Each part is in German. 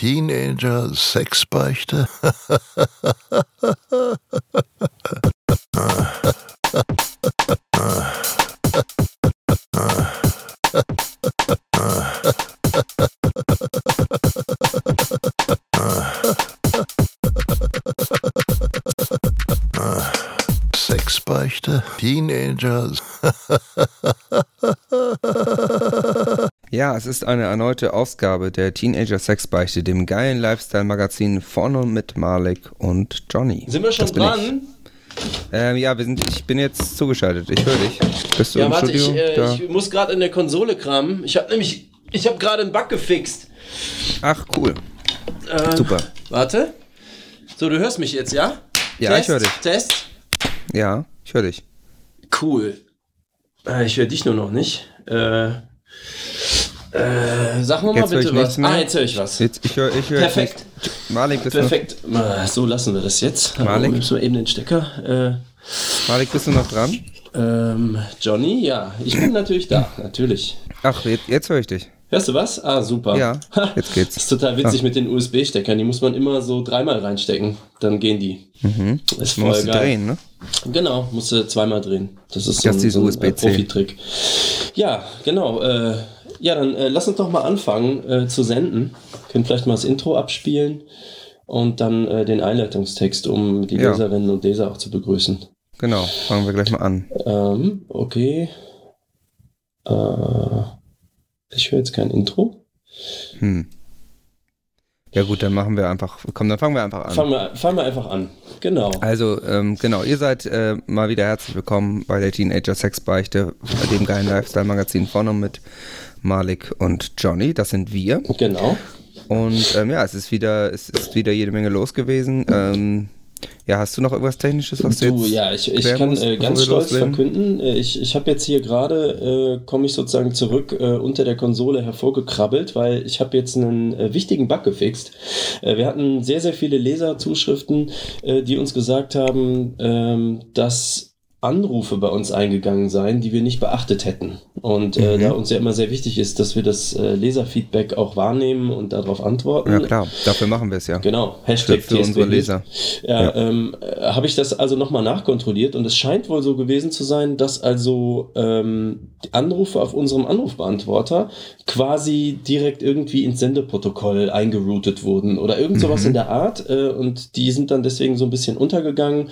Teenager Sexbeichte? Sexbeichte? Teenagers? Ja, es ist eine erneute Ausgabe der Teenager Sexbeichte, dem geilen Lifestyle-Magazin vorne mit Malik und Johnny. Sind wir schon dran? Ähm, ja, wir sind, ich bin jetzt zugeschaltet. Ich höre dich. Bist du Ja, im warte, Studio? ich, äh, ich muss gerade in der Konsole kramen. Ich habe nämlich, ich habe gerade einen Bug gefixt. Ach, cool. Äh, Super. Warte. So, du hörst mich jetzt, ja? Ja, Test, ich höre dich. Test. Ja, ich höre dich. Cool. Äh, ich höre dich nur noch nicht. Äh, äh, sag mal, mal Jetzt ich bitte was. Ah, jetzt höre ich was. Jetzt, ich höre, ich höre Perfekt. Malik, bist noch, Perfekt. Äh, So lassen wir das jetzt. Malik? Müssen wir eben den Stecker. Malik, bist du noch dran? Äh, ähm, Johnny, ja, ich bin natürlich da, natürlich. Ach, jetzt, jetzt höre ich dich. Hörst du was? Ah, super. Ja, jetzt geht's. Das ist total witzig mit den USB-Steckern. Die muss man immer so dreimal reinstecken. Dann gehen die. Mhm. Ist voll musst geil. drehen, ne? Genau, musst du zweimal drehen. Das ist so ein, so ein äh. Profi-Trick. Ja, genau. Äh, ja, dann äh, lass uns doch mal anfangen äh, zu senden. Können vielleicht mal das Intro abspielen und dann äh, den Einleitungstext, um die Ja. Leserinnen und Leser auch zu begrüßen. Genau, fangen wir gleich mal an. Ähm, okay. Äh, ich höre jetzt kein Intro. Hm. Ja gut, dann machen wir einfach, komm, dann fangen wir einfach an. Fangen wir, fangen wir einfach an. Genau. Also, ähm, genau, ihr seid äh, mal wieder herzlich willkommen bei der Teenager Sexbeichte, bei dem geilen Lifestyle-Magazin vorne mit Malik und Johnny. Das sind wir. Genau. Und ähm, ja, es ist wieder, es ist wieder jede Menge los gewesen. Ähm, ja, hast du noch irgendwas Technisches, was du Du, jetzt ja, ich, ich kann musst, äh, ganz stolz loslegen? verkünden, äh, ich, ich habe jetzt hier gerade, äh, komme ich sozusagen zurück äh, unter der Konsole hervorgekrabbelt, weil ich habe jetzt einen äh, wichtigen Bug gefixt. Äh, wir hatten sehr, sehr viele Leserzuschriften, äh, die uns gesagt haben, ähm, dass Anrufe bei uns eingegangen seien, die wir nicht beachtet hätten. Und äh, Mhm. da uns ja immer sehr wichtig ist, dass wir das äh, Leserfeedback auch wahrnehmen und darauf antworten. Ja klar, dafür machen wir es ja. Genau, Hashtag für unsere Leser. ja, Ja. Ähm, äh, habe ich das also nochmal nachkontrolliert und es scheint wohl so gewesen zu sein, dass also ähm, die Anrufe auf unserem Anrufbeantworter quasi direkt irgendwie ins Sendeprotokoll eingeroutet wurden oder irgend sowas Mhm. in der Art äh, und die sind dann deswegen so ein bisschen untergegangen.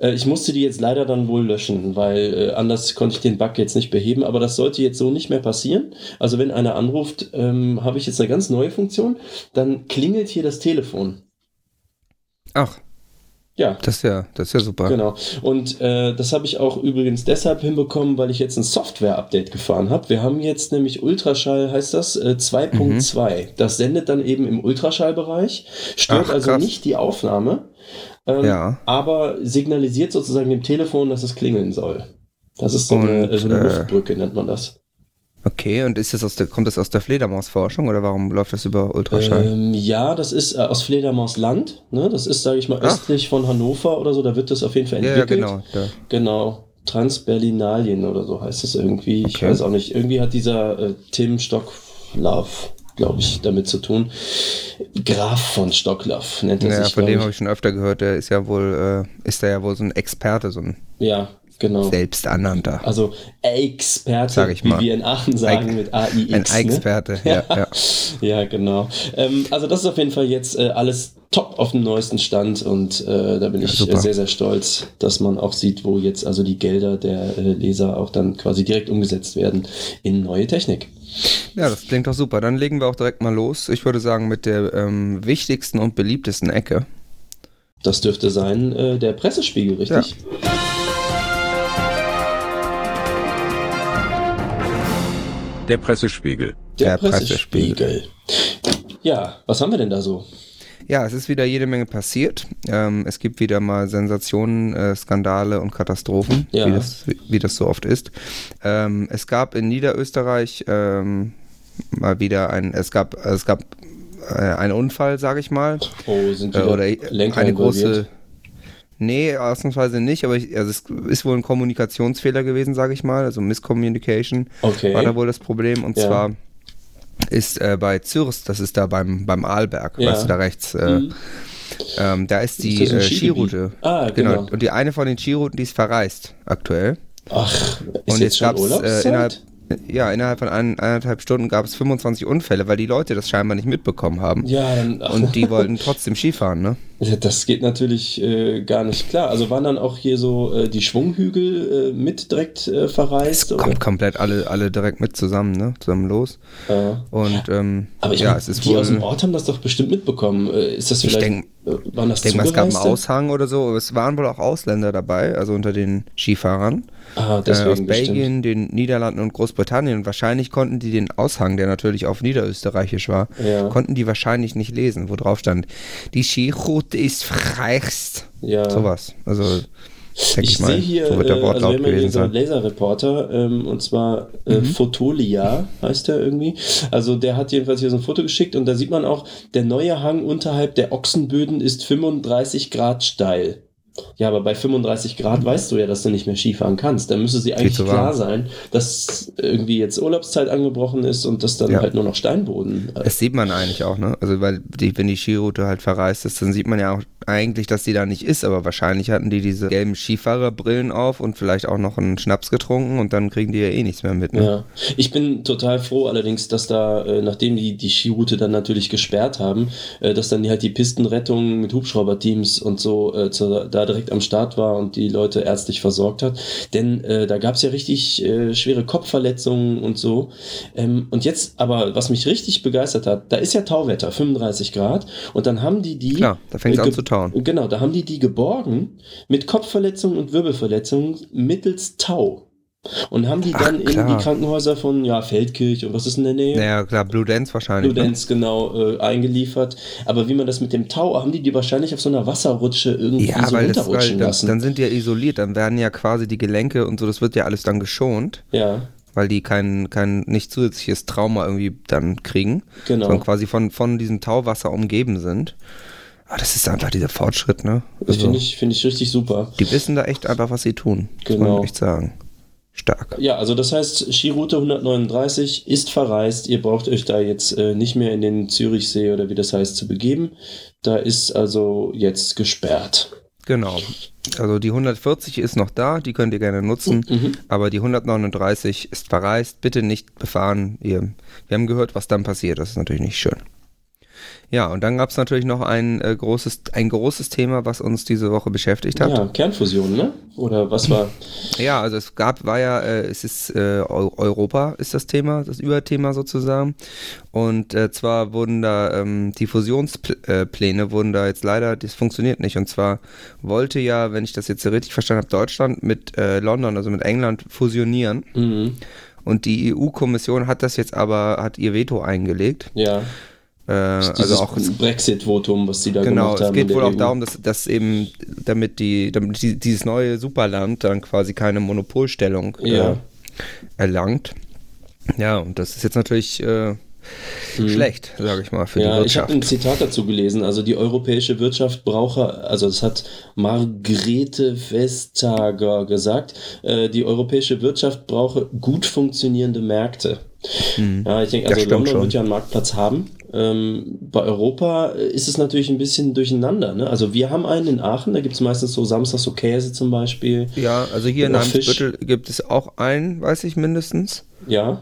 Äh, ich musste die jetzt leider dann wohl löschen, weil äh, anders konnte ich den Bug jetzt nicht beheben, aber das sollte jetzt so nicht mehr passieren. Also wenn einer anruft, ähm, habe ich jetzt eine ganz neue Funktion, dann klingelt hier das Telefon. Ach, Ja, das ist ja, das ist ja super. Genau. Und äh, das habe ich auch übrigens deshalb hinbekommen, weil ich jetzt ein Software-Update gefahren habe. Wir haben jetzt nämlich Ultraschall, heißt das, äh, 2.2. Das sendet dann eben im Ultraschallbereich, stört Ach, also nicht die Aufnahme, ähm, Ja. aber signalisiert sozusagen dem Telefon, dass es klingeln soll. Das ist so eine, Und, so eine äh, Luftbrücke, nennt man das. Okay, und ist das aus der, kommt das aus der Fledermausforschung oder warum läuft das über Ultraschall? Ähm, ja, das ist äh, aus Fledermausland. Ne? Das ist, sage ich mal, Ach. östlich von Hannover oder so. Da wird das auf jeden Fall ja, entwickelt. ja, genau. Da. Genau. Transberlinalien oder so heißt es irgendwie. Ich Okay. weiß auch nicht. Irgendwie hat dieser äh, Tim Stocklauf, glaube ich, damit zu tun. Graf von Stocklauf nennt er Ja, sich, von dem habe ich schon öfter gehört. Der ist ja wohl, äh, ist da ja wohl so ein Experte, so ein Ja, genau. selbsternannter. Also Experte, Sag ich wie mal. wir in Aachen sagen, Ex- mit AIX. Ein ne? Experte, ja, ja. Ja, genau. Ähm, also das ist auf jeden Fall jetzt äh, alles top auf dem neuesten Stand und äh, da bin ich super. äh, sehr, sehr stolz, dass man auch sieht, wo jetzt also die Gelder der äh, Leser auch dann quasi direkt umgesetzt werden in neue Technik. Ja, das klingt doch super. Dann legen wir auch direkt mal los. Ich würde sagen, mit der ähm, wichtigsten und beliebtesten Ecke. Das dürfte sein äh, der Pressespiegel, richtig? Der Pressespiegel. Der, Der Pressespiegel. Ja, was haben wir denn da so? Ja, es ist wieder jede Menge passiert. Ähm, es gibt wieder mal Sensationen, äh, Skandale und Katastrophen, Ja. wie, das, wie, das so oft ist. Ähm, es gab in Niederösterreich ähm, mal wieder ein, es gab, es gab äh, einen Unfall, sage ich mal. Oh, sind Äh, wieder oder Lenker eine involviert? große. Nee, ausnahmsweise nicht, aber ich, also es ist wohl ein Kommunikationsfehler gewesen, sage ich mal. Also Miscommunication Okay. war da wohl das Problem. Und Ja. zwar ist äh, bei Zürst, das ist da beim, beim Arlberg, Ja. weißt du, da rechts. Äh, Mhm. ähm, da ist die Ist äh? Skiroute. Ah, genau. Und die eine von den Skirouten, die ist verreist aktuell. Ach, ist und jetzt jetzt gab es äh, innerhalb, ja, innerhalb von ein, eineinhalb Stunden gab es 25 Unfälle, weil die Leute das scheinbar nicht mitbekommen haben. ja, dann, ach, Und die wollten trotzdem Skifahren, ne? Ja, Das geht natürlich äh, gar nicht klar. Also waren dann auch hier so äh, die Schwunghügel äh, mit direkt äh, verreist? Es kommt komplett alle, alle direkt mit zusammen, ne? Zusammen los. Ja. Und ähm, Aber ich ja, mein, es ist die wohl. aus dem Ort haben das doch bestimmt mitbekommen. Äh, ist das Ich vielleicht, denk- äh, waren das Ich denke mal, es gab einen? Aushang oder so, es waren wohl auch Ausländer dabei, also unter den Skifahrern. Ah, Äh, aus bestimmt. Belgien, den Niederlanden und Großbritannien. Und wahrscheinlich konnten die den Aushang, der natürlich auf Niederösterreichisch war, Ja. konnten die wahrscheinlich nicht lesen, wo drauf stand, die Skiroute ist freichst. Ja. Sowas. Also, denke ich, Ich mal, sehe hier, so wird der äh, also wir Wortlaut ja hier gewesen sein. Laserreporter, ähm, und zwar äh, Mhm. Fotolia heißt der irgendwie. Also der hat jedenfalls hier so ein Foto geschickt und da sieht man auch, der neue Hang unterhalb der Ochsenböden ist 35 Grad steil. Ja, aber bei 35 Grad weißt du ja, dass du nicht mehr Skifahren kannst. Da müsste sie eigentlich klar sein, dass irgendwie jetzt Urlaubszeit angebrochen ist und dass dann Ja. halt nur noch Steinboden. äh, Das sieht man eigentlich auch, ne? Also, weil die, wenn die Skiroute halt verreist ist, dann sieht man ja auch eigentlich, dass die da nicht ist, aber wahrscheinlich hatten die diese gelben Skifahrerbrillen auf und vielleicht auch noch einen Schnaps getrunken und dann kriegen die ja eh nichts mehr mit, ne? Ja, ich bin total froh allerdings, dass da, äh, nachdem die die Skiroute dann natürlich gesperrt haben, äh, dass dann die, halt die Pistenrettung mit Hubschrauberteams und so zu, da direkt am Start war und die Leute ärztlich versorgt hat. Denn äh, da gab es ja richtig äh, schwere Kopfverletzungen und so. Ähm, und jetzt, aber was mich richtig begeistert hat, da ist ja Tauwetter, 35 Grad, und dann haben die die. Klar, da fängt's äh, an zu tauen. Genau, da haben die die geborgen mit Kopfverletzungen und Wirbelverletzungen mittels Tau. Und haben die Ach, dann in klar. die Krankenhäuser von ja, Feldkirch und was ist in der Nähe? Naja, klar, Blue Dance wahrscheinlich. ne? Ludenz genau äh, eingeliefert. Aber wie man das mit dem Tau, haben die die wahrscheinlich auf so einer Wasserrutsche irgendwie Ja, so weil, das, weil runterrutschen dann, lassen. dann sind die ja isoliert, dann werden ja quasi die Gelenke und so, das wird ja alles dann geschont, ja, weil die kein, kein nicht zusätzliches Trauma irgendwie dann kriegen, Genau. sondern quasi von, von diesem Tauwasser umgeben sind. Aber das ist einfach dieser Fortschritt, ne? das Also, finde ich, finde ich richtig super. Die wissen da echt einfach, was sie tun. Das muss Genau. man echt sagen. Stark. Ja, also das heißt, Skiroute 139 ist verreist. Ihr braucht euch da jetzt äh, nicht mehr in den Zürichsee oder wie das heißt zu begeben. Da ist also jetzt gesperrt. Genau. Also die 140 ist noch da, die könnt ihr gerne nutzen, Mhm. aber die 139 ist verreist. Bitte nicht befahren. Ihr, wir haben gehört, was dann passiert. Das ist natürlich nicht schön. Ja, und dann gab es natürlich noch ein, äh, großes, ein großes Thema, was uns diese Woche beschäftigt hat. Ja, Kernfusion, ne? Oder was war? Ja, also es gab, war ja, äh, es ist äh, Eu- Europa ist das Thema, das Überthema sozusagen. Und äh, zwar wurden da ähm, die Fusionspläne wurden da jetzt leider, das funktioniert nicht. Und zwar wollte ja, wenn ich das jetzt richtig verstanden habe, Deutschland mit äh, London, also mit England fusionieren. Mhm. Und die EU-Kommission hat das jetzt aber, hat ihr Veto eingelegt. Ja, Äh, also auch es Brexit-Votum, was die da Genau, gemacht es haben. geht in der wohl auch EU. darum, dass, dass eben, damit die, damit die, dieses neue Superland dann quasi keine Monopolstellung Ja. äh, erlangt. Ja, und das ist jetzt natürlich äh, schlecht, sage ich mal, für. Ja, die ich habe Wirtschaft. ein Zitat dazu gelesen. Also die europäische Wirtschaft brauche, also das hat Margrethe Vestager gesagt, äh, die europäische Wirtschaft brauche gut funktionierende Märkte. Ja, ich denke, also London schon. wird ja einen Marktplatz haben. Ähm, bei Europa äh, ist es natürlich ein bisschen durcheinander. Ne? Also wir haben einen in Aachen, da gibt es meistens so samstags so Käse zum Beispiel. Ja, also hier in. Eimsbüttel gibt es auch einen, weiß ich mindestens. Ja.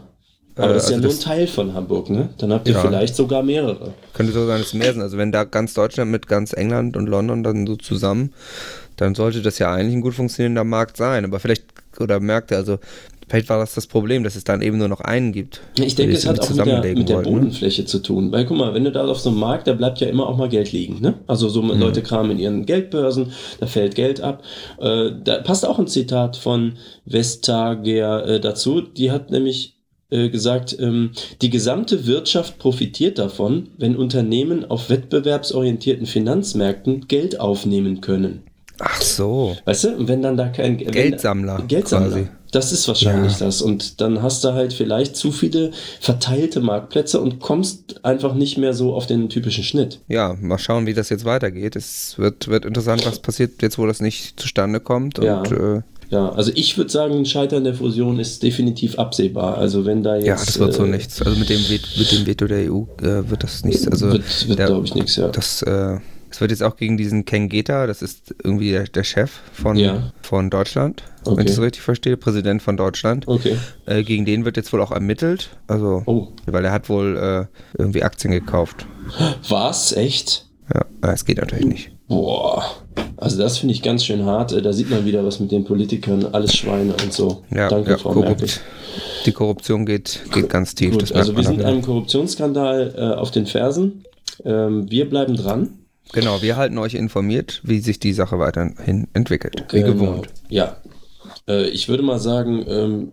Aber Äh, das ist ja also nur ein Teil von Hamburg, ne? Dann habt ihr Ja. vielleicht sogar mehrere. Könnte so sein, dass mehr sind. Also wenn da ganz Deutschland mit ganz England und London dann so zusammen, dann sollte das ja eigentlich ein gut funktionierender Markt sein. Aber vielleicht, oder Märkte, also vielleicht war das das Problem, dass es dann eben nur noch einen gibt. Ich denke, es hat auch mit der, mit der ne? Bodenfläche zu tun. Weil guck mal, wenn du da auf so einem Markt, da bleibt ja immer auch mal Geld liegen. Ne? Also so Mhm. Leute kramen in ihren Geldbörsen, da fällt Geld ab. Äh, da passt auch ein Zitat von Vestager äh, dazu. Die hat nämlich äh, gesagt, ähm, die gesamte Wirtschaft profitiert davon, wenn Unternehmen auf wettbewerbsorientierten Finanzmärkten Geld aufnehmen können. Ach so. Weißt du? Und wenn dann da kein wenn- Geldsammler Geldsammler. quasi. Das ist wahrscheinlich Ja. das. Und dann hast du halt vielleicht zu viele verteilte Marktplätze und kommst einfach nicht mehr so auf den typischen Schnitt. Ja, mal schauen, wie das jetzt weitergeht. Es wird, wird interessant, was passiert jetzt, wo das nicht zustande kommt. Und Ja. äh, Ja, also ich würde sagen, ein Scheitern der Fusion ist definitiv absehbar. Also wenn da jetzt. Ja, das wird so äh, nichts. Also mit dem, Veto, mit dem Veto der EU äh, wird das nichts. Also Wird, wird glaube ich, nichts, ja. Das, äh, es wird jetzt auch gegen diesen Ken Geta, das ist irgendwie der, der Chef von, Ja. von Deutschland, Okay. wenn ich es richtig verstehe, Präsident von Deutschland. Okay. Äh, gegen den wird jetzt wohl auch ermittelt, also Oh. weil er hat wohl äh, irgendwie Aktien gekauft. Was? Echt? Ja, es geht natürlich nicht. Boah. Also das finde ich ganz schön hart. Äh, Da sieht man wieder, was mit den Politikern, alles Schweine und so. Ja, Danke, ja, Frau Merkel. korrupt. Die Korruption geht, geht ganz tief. Gut, also wir sind einem Korruptionsskandal äh, auf den Fersen. Ähm, wir bleiben dran. Genau, wir halten euch informiert, wie sich die Sache weiterhin entwickelt. Wie Genau. gewohnt. Ja. Äh, ich würde mal sagen, ähm,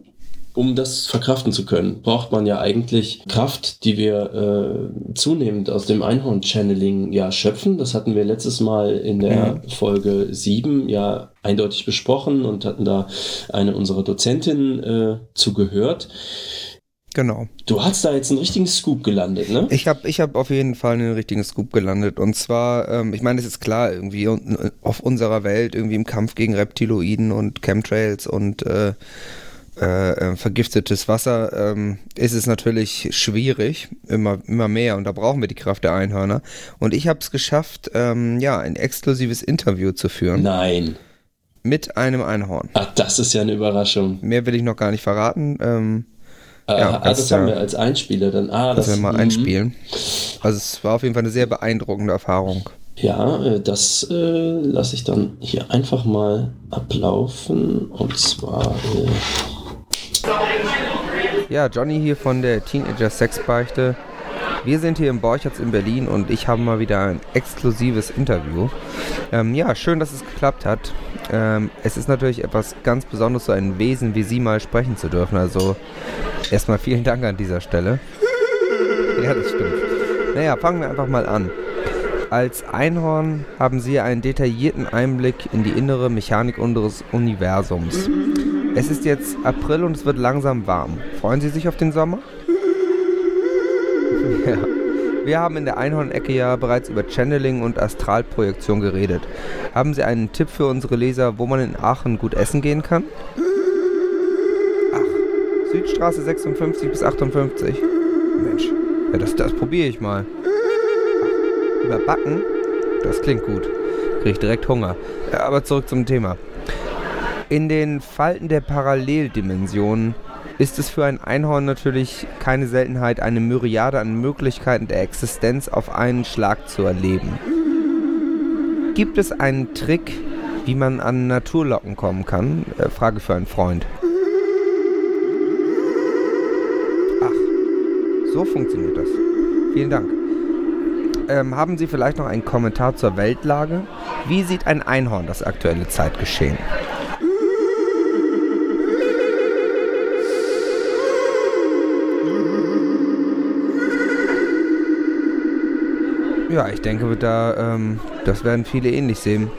um das verkraften zu können, braucht man ja eigentlich Kraft, die wir äh, zunehmend aus dem Einhorn-Channeling ja schöpfen. Das hatten wir letztes Mal in der Folge 7 ja eindeutig besprochen und hatten da eine unserer Dozentinnen äh, zugehört. Genau. Du hast da jetzt einen richtigen Scoop gelandet, ne? Ich habe ich hab auf jeden Fall einen richtigen Scoop gelandet. Und zwar, ähm, ich meine, es ist klar, irgendwie un- auf unserer Welt, irgendwie im Kampf gegen Reptiloiden und Chemtrails und äh, äh, äh, vergiftetes Wasser, ähm, ist es natürlich schwierig, immer, immer mehr. Und da brauchen wir die Kraft der Einhörner. Und ich habe es geschafft, ähm, ja, ein exklusives Interview zu führen Nein. mit einem Einhorn. Ach, das ist ja eine Überraschung. Mehr will ich noch gar nicht verraten. Ähm, Ja, ah, das haben wir als Einspieler dann. Ah, das das wir mal mhm. einspielen. Also es war auf jeden Fall eine sehr beeindruckende Erfahrung. Ja, äh, das äh, lasse ich dann hier einfach mal ablaufen. Und zwar, äh, Ja, Johnny hier von der Teenager Sexbeichte. Wir sind hier im Borchertz in Berlin und ich habe mal wieder ein exklusives Interview. Ähm, ja, schön, dass es geklappt hat. Ähm, es ist natürlich etwas ganz Besonderes, so ein Wesen wie Sie mal sprechen zu dürfen. Also erstmal vielen Dank an dieser Stelle. Ja, das stimmt. Naja, fangen wir einfach mal an. Als Einhorn haben Sie einen detaillierten Einblick in die innere Mechanik unseres Universums. Es ist jetzt April und es wird langsam warm. Freuen Sie sich auf den Sommer? Ja. Wir haben in der Einhornecke ja bereits über Channeling und Astralprojektion geredet. Haben Sie einen Tipp für unsere Leser, wo man in Aachen gut essen gehen kann? Ach, Südstraße 56 bis 58. Mensch, ja, das, das probiere ich mal. Ach, überbacken? Das klingt gut. Krieg ich direkt Hunger. Ja, aber zurück zum Thema. In den Falten der Paralleldimensionen ist es für ein Einhorn natürlich keine Seltenheit, eine Myriade an Möglichkeiten der Existenz auf einen Schlag zu erleben. Gibt es einen Trick, wie man an Naturlocken kommen kann? Äh, Frage für einen Freund. Ach, so funktioniert das. Vielen Dank. Ähm, haben Sie vielleicht noch einen Kommentar zur Weltlage? Wie sieht ein Einhorn das aktuelle Zeitgeschehen? Ja, ich denke, da, ähm, das werden viele ähnlich sehen.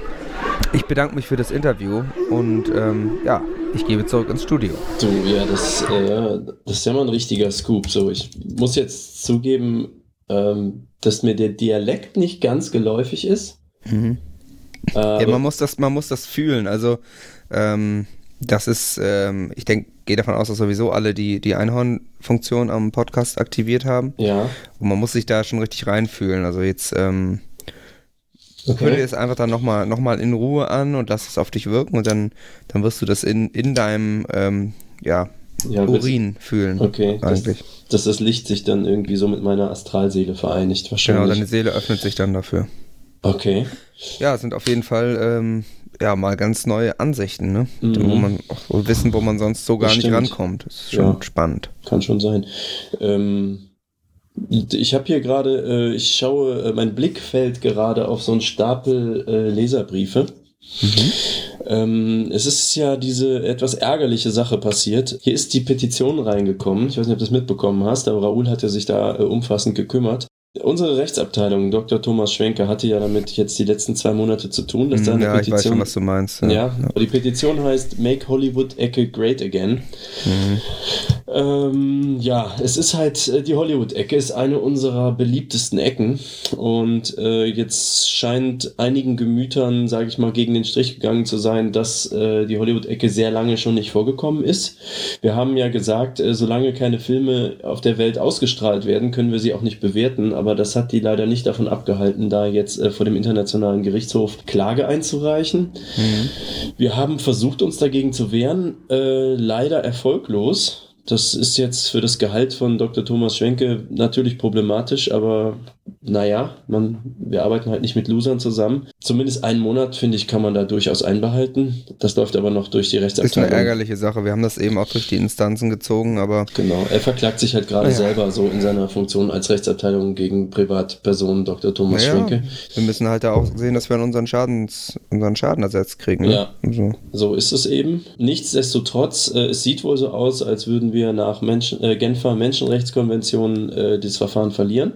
Ich bedanke mich für das Interview und ähm, ja, ich gebe zurück ins Studio. du, ja, das, äh, das ist ja mal ein richtiger Scoop. So, ich muss jetzt zugeben, ähm, dass mir der Dialekt nicht ganz geläufig ist. Mhm. Äh, Ja, man muss das, man muss das fühlen. Also, ähm, das ist, ähm, ich denke, gehe davon aus, dass sowieso alle die, die Einhorn-Funktion am Podcast aktiviert haben. ja, Und man muss sich da schon richtig reinfühlen. Also jetzt, ähm, okay. das einfach dann nochmal noch mal in Ruhe an und lass es auf dich wirken und dann, dann wirst du das in, in deinem, ähm, ja, Ja, Urin fühlen. Okay, dass, Eigentlich. dass das Licht sich dann irgendwie so mit meiner Astralseele vereinigt, Genau, wahrscheinlich. deine Seele öffnet sich dann dafür. okay. Ja, es sind auf jeden Fall ähm, ja mal ganz neue Ansichten, ne? Mhm. Wo man auch wissen, wo man sonst so gar Das nicht stimmt. rankommt. Das ist schon Ja. spannend. Kann schon sein. Ähm, ich habe hier gerade, äh, ich schaue, äh, mein Blick fällt gerade auf so einen Stapel äh, Leserbriefe. Ähm, es ist ja diese etwas ärgerliche Sache passiert. Hier ist die Petition reingekommen. Ich weiß nicht, ob du das mitbekommen hast, aber Raoul hatte sich da äh, umfassend gekümmert. Unsere Rechtsabteilung, Dr. Thomas Schwenker, hatte ja damit jetzt die letzten zwei Monate zu tun, dass da Mhm, eine ja, ich weiß Petition schon, was du meinst. ja, die Petition heißt Make Hollywood Ecke Great Again. Mhm. Ähm, ja, es ist halt, äh, die Hollywood-Ecke ist eine unserer beliebtesten Ecken und äh, jetzt scheint einigen Gemütern, sage ich mal, gegen den Strich gegangen zu sein, dass äh, die Hollywood-Ecke sehr lange schon nicht vorgekommen ist. Wir haben ja gesagt, äh, solange keine Filme auf der Welt ausgestrahlt werden, können wir sie auch nicht bewerten, aber das hat die leider nicht davon abgehalten, da jetzt äh, vor dem Internationalen Gerichtshof Klage einzureichen. Mhm. Wir haben versucht, uns dagegen zu wehren, äh, leider erfolglos. Das ist jetzt für das Gehalt von Dr. Thomas Schwenke natürlich problematisch, aber naja, man, wir arbeiten halt nicht mit Losern zusammen. Zumindest einen Monat, finde ich, kann man da durchaus einbehalten. Das läuft aber noch durch die Rechtsabteilung. Ist eine ärgerliche Sache. Wir haben das eben auch durch die Instanzen gezogen, aber. Genau, er verklagt sich halt gerade ja. selber so in seiner Funktion als Rechtsabteilung gegen Privatpersonen Dr. Thomas naja, Schwenke. Wir müssen halt da auch sehen, dass wir unseren, Schadens, unseren Schaden ersetzt kriegen. Ne? Ja, so. so. ist es eben. Nichtsdestotrotz, äh, es sieht wohl so aus, als würden wir nach Menschen, äh, Genfer Menschenrechtskonvention äh, das Verfahren verlieren.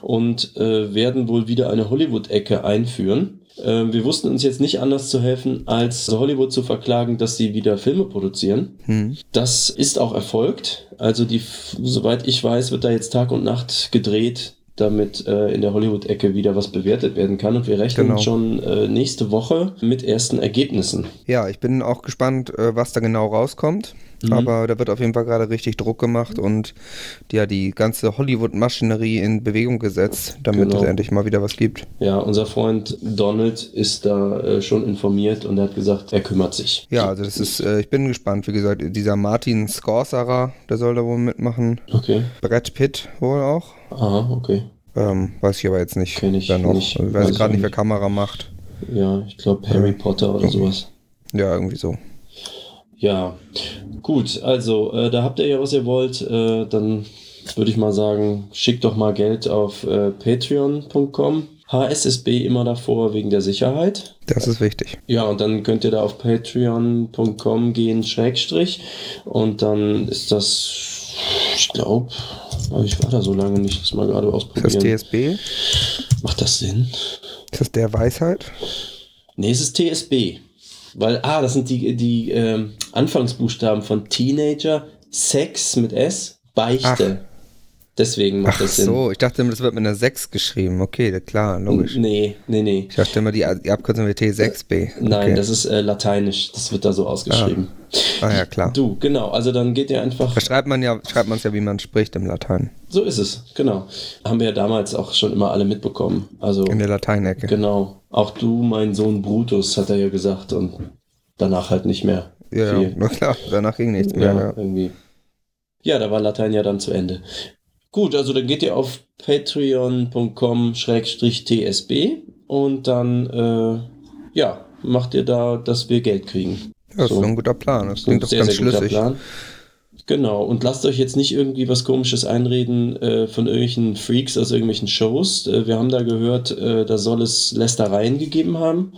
Und äh, werden wohl wieder eine Hollywood-Ecke einführen. Äh, wir wussten uns jetzt nicht anders zu helfen, als Hollywood zu verklagen, dass sie wieder Filme produzieren. Hm. Das ist auch erfolgt. Also die, soweit ich weiß, wird da jetzt Tag und Nacht gedreht damit äh, in der Hollywood-Ecke wieder was bewertet werden kann. Und wir rechnen genau. schon äh, nächste Woche mit ersten Ergebnissen. Ja, ich bin auch gespannt, äh, was da genau rauskommt. Mhm. Aber da wird auf jeden Fall gerade richtig Druck gemacht und ja, die ganze Hollywood-Maschinerie in Bewegung gesetzt, damit genau. es endlich mal wieder was gibt. Ja, unser Freund Donald ist da äh, schon informiert und er hat gesagt, er kümmert sich. Ja, also das ist, äh, ich bin gespannt. Wie gesagt, dieser Martin Scorsara, der soll da wohl mitmachen. Okay. Brett Pitt wohl auch. Aha, okay. Ähm, weiß ich aber jetzt nicht. Kenn ich noch. Nicht, also, weiß ich gerade nicht, wer Kamera macht. Ja, ich glaube Harry Potter oder sowas. Ja, irgendwie so. Ja, gut, also äh, da habt ihr ja, was ihr wollt. Äh, dann würde ich mal sagen, schickt doch mal Geld auf äh, patreon.com. HSSB immer davor wegen der Sicherheit. Das ist wichtig. Ja, und dann könnt ihr da auf patreon.com gehen, Schrägstrich. Und dann ist das, ich glaube, ich war da so lange nicht, das mal gerade ausprobieren. Ist das TSB? Macht das Sinn? Ist das der Weisheit? Nee, es ist TSB. Weil, ah, das sind die, die ähm, Anfangsbuchstaben von Teenager, Sex mit S, Beichte. Ach. Deswegen macht Ach das Sinn. so, ich dachte immer, das wird mit einer 6 geschrieben. Okay, klar, logisch. Nee, nee, nee. Ich dachte immer, die, die Abkürzung wird T6b. Nein, okay. das ist äh, lateinisch. Das wird da so ausgeschrieben. Ah. ah. ja, klar. Du, genau. Also dann geht ihr einfach. Da schreibt man ja, schreibt man es ja, wie man spricht im Latein. So ist es, genau. Haben wir ja damals auch schon immer alle mitbekommen. Also, In der Lateinecke. Genau. Auch du, mein Sohn Brutus, hat er ja gesagt und danach halt nicht mehr. Ja, viel. na klar, danach ging nichts mehr. Ja, ja, irgendwie. Ja, da war Latein ja dann zu Ende. Gut, also dann geht ihr auf patreon.com-tsb und dann, äh, ja, macht ihr da, dass wir Geld kriegen. Ja, das so. ist ein guter Plan. Das klingt doch sehr, ganz sehr schlüssig. Plan. Genau, und lasst euch jetzt nicht irgendwie was Komisches einreden äh, von irgendwelchen Freaks aus irgendwelchen Shows. Äh, wir haben da gehört, äh, da soll es Lästereien gegeben haben.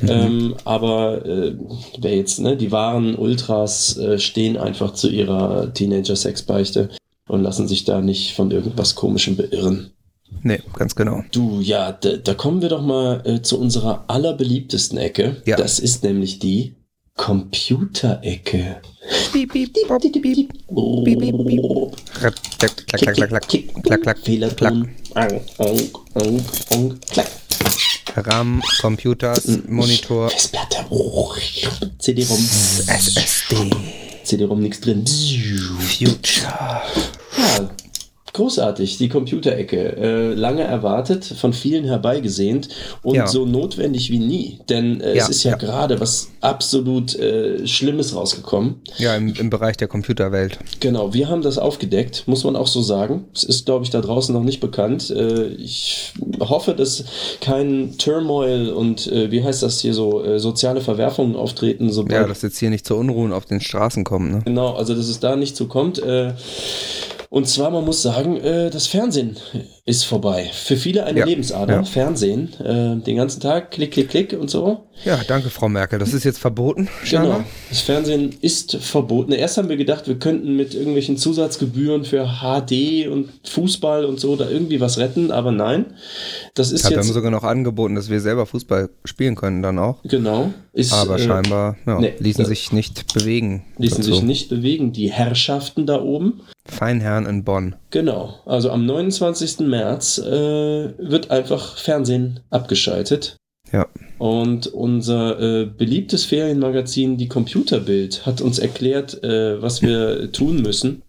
Mhm. Ähm, aber äh, wer jetzt, ne, die wahren Ultras äh, stehen einfach zu ihrer Teenager-Sexbeichte und lassen sich da nicht von irgendwas Komischem beirren. Nee, ganz genau. Du, ja, da, da kommen wir doch mal äh, zu unserer allerbeliebtesten Ecke. Ja. Das ist nämlich die Computerecke. Klack, Fehlerton. RAM, Computers, Monitor. Festplatte. CD-ROM. SSD. CD-ROM nichts drin. Future. Ja, Großartig, die Computerecke. Äh, lange erwartet, von vielen herbeigesehnt und ja. so notwendig wie nie. Denn äh, ja, es ist ja, ja. gerade was absolut äh, Schlimmes rausgekommen. Ja, im, im, Bereich der Computerwelt. Genau, wir haben das aufgedeckt, muss man auch so sagen. Es ist, glaube ich, da draußen noch nicht bekannt. Äh, ich hoffe, dass kein Turmoil und äh, wie heißt das hier so, äh, soziale Verwerfungen auftreten. ja, dass jetzt hier nicht zu Unruhen auf den Straßen kommt. Ne? Genau, also dass es da nicht zu kommt. Und zwar, man muss sagen, äh, das Fernsehen ist vorbei. Für viele eine Ja, Lebensader, ja. Fernsehen, äh, den ganzen Tag, klick, klick, klick und so. Ja, danke, Frau Merkel. Das ist jetzt verboten, Genau. scheinbar. Das Fernsehen ist verboten. Erst haben wir gedacht, wir könnten mit irgendwelchen Zusatzgebühren für HD und Fußball und so da irgendwie was retten, aber nein. Das ist habe jetzt sogar noch angeboten, dass wir selber Fußball spielen können dann auch. genau. Ist, Aber äh, scheinbar ja, nee, ließen äh, sich nicht bewegen. ließen dazu. sich nicht bewegen. Die Herrschaften da oben. Feinherren in Bonn. Genau. Also am 29. März äh, wird einfach Fernsehen abgeschaltet. Ja. Und unser äh, beliebtes Ferienmagazin, die Computerbild, hat uns erklärt, äh, was wir tun müssen,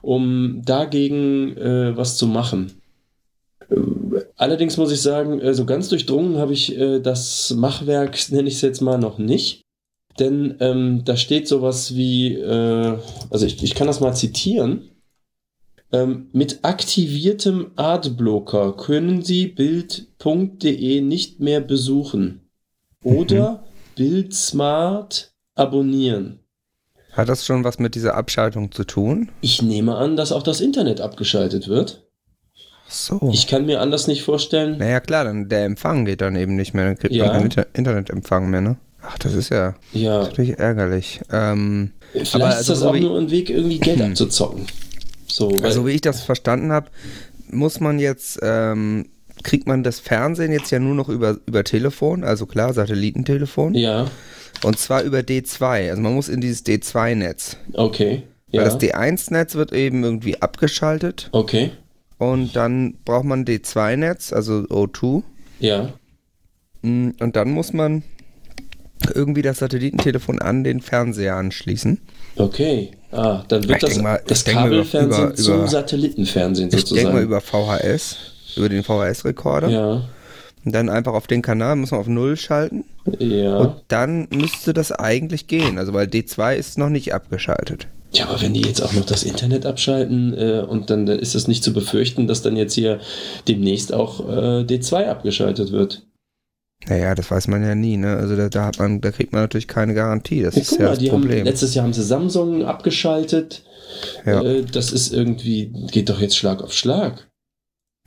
um dagegen äh, was zu machen. Allerdings muss ich sagen, äh, so ganz durchdrungen habe ich äh, das Machwerk, nenne ich es jetzt mal, noch nicht. Denn ähm, da steht sowas wie, also ich, ich kann das mal zitieren. Ähm, mit aktiviertem Adblocker können Sie bild.de nicht mehr besuchen. Oder Bildsmart abonnieren. Hat das schon was mit dieser Abschaltung zu tun? Ich nehme an, dass auch das Internet abgeschaltet wird. Ach so. Ich kann mir anders nicht vorstellen. naja, klar, dann der Empfang geht dann eben nicht mehr. Dann kriegt Ja. man keinen Inter Internetempfang mehr, ne? Ach, das ist ja Ja, natürlich ärgerlich. Ähm, vielleicht aber ist also das auch nur ein Weg, irgendwie Geld abzuzocken. So, weil, also wie ich das verstanden habe, muss man jetzt, ähm, kriegt man das Fernsehen jetzt ja nur noch über, über Telefon, also klar, Satellitentelefon. ja, Und zwar über D2. Also man muss in dieses D2-Netz. okay. Weil Ja, das D1-Netz wird eben irgendwie abgeschaltet. okay. Und dann braucht man D2-Netz, also O2. Ja, Mm, Und dann muss man irgendwie das Satellitentelefon an den Fernseher anschließen. okay. Ah, dann wird Ich das, mal- das Kabelfernsehen über- zum über- Satellitenfernsehen Ich denke sozusagen. mal über VHS, über den VHS-Rekorder. ja, Und dann einfach auf den Kanal, muss man auf Null schalten. ja. Und dann müsste das eigentlich gehen. Also weil D2 ist noch nicht abgeschaltet. Ja, aber wenn die jetzt auch noch das Internet abschalten äh, und dann ist es nicht zu befürchten, dass dann jetzt hier demnächst auch äh, D2 abgeschaltet wird. Naja, das weiß man ja nie, ne? Also da, da man, da kriegt man natürlich keine Garantie. Das Ja, ist ja mal, das die haben, Problem. letztes Jahr haben sie Samsung abgeschaltet. Ja. Äh, das ist irgendwie, geht doch jetzt Schlag auf Schlag.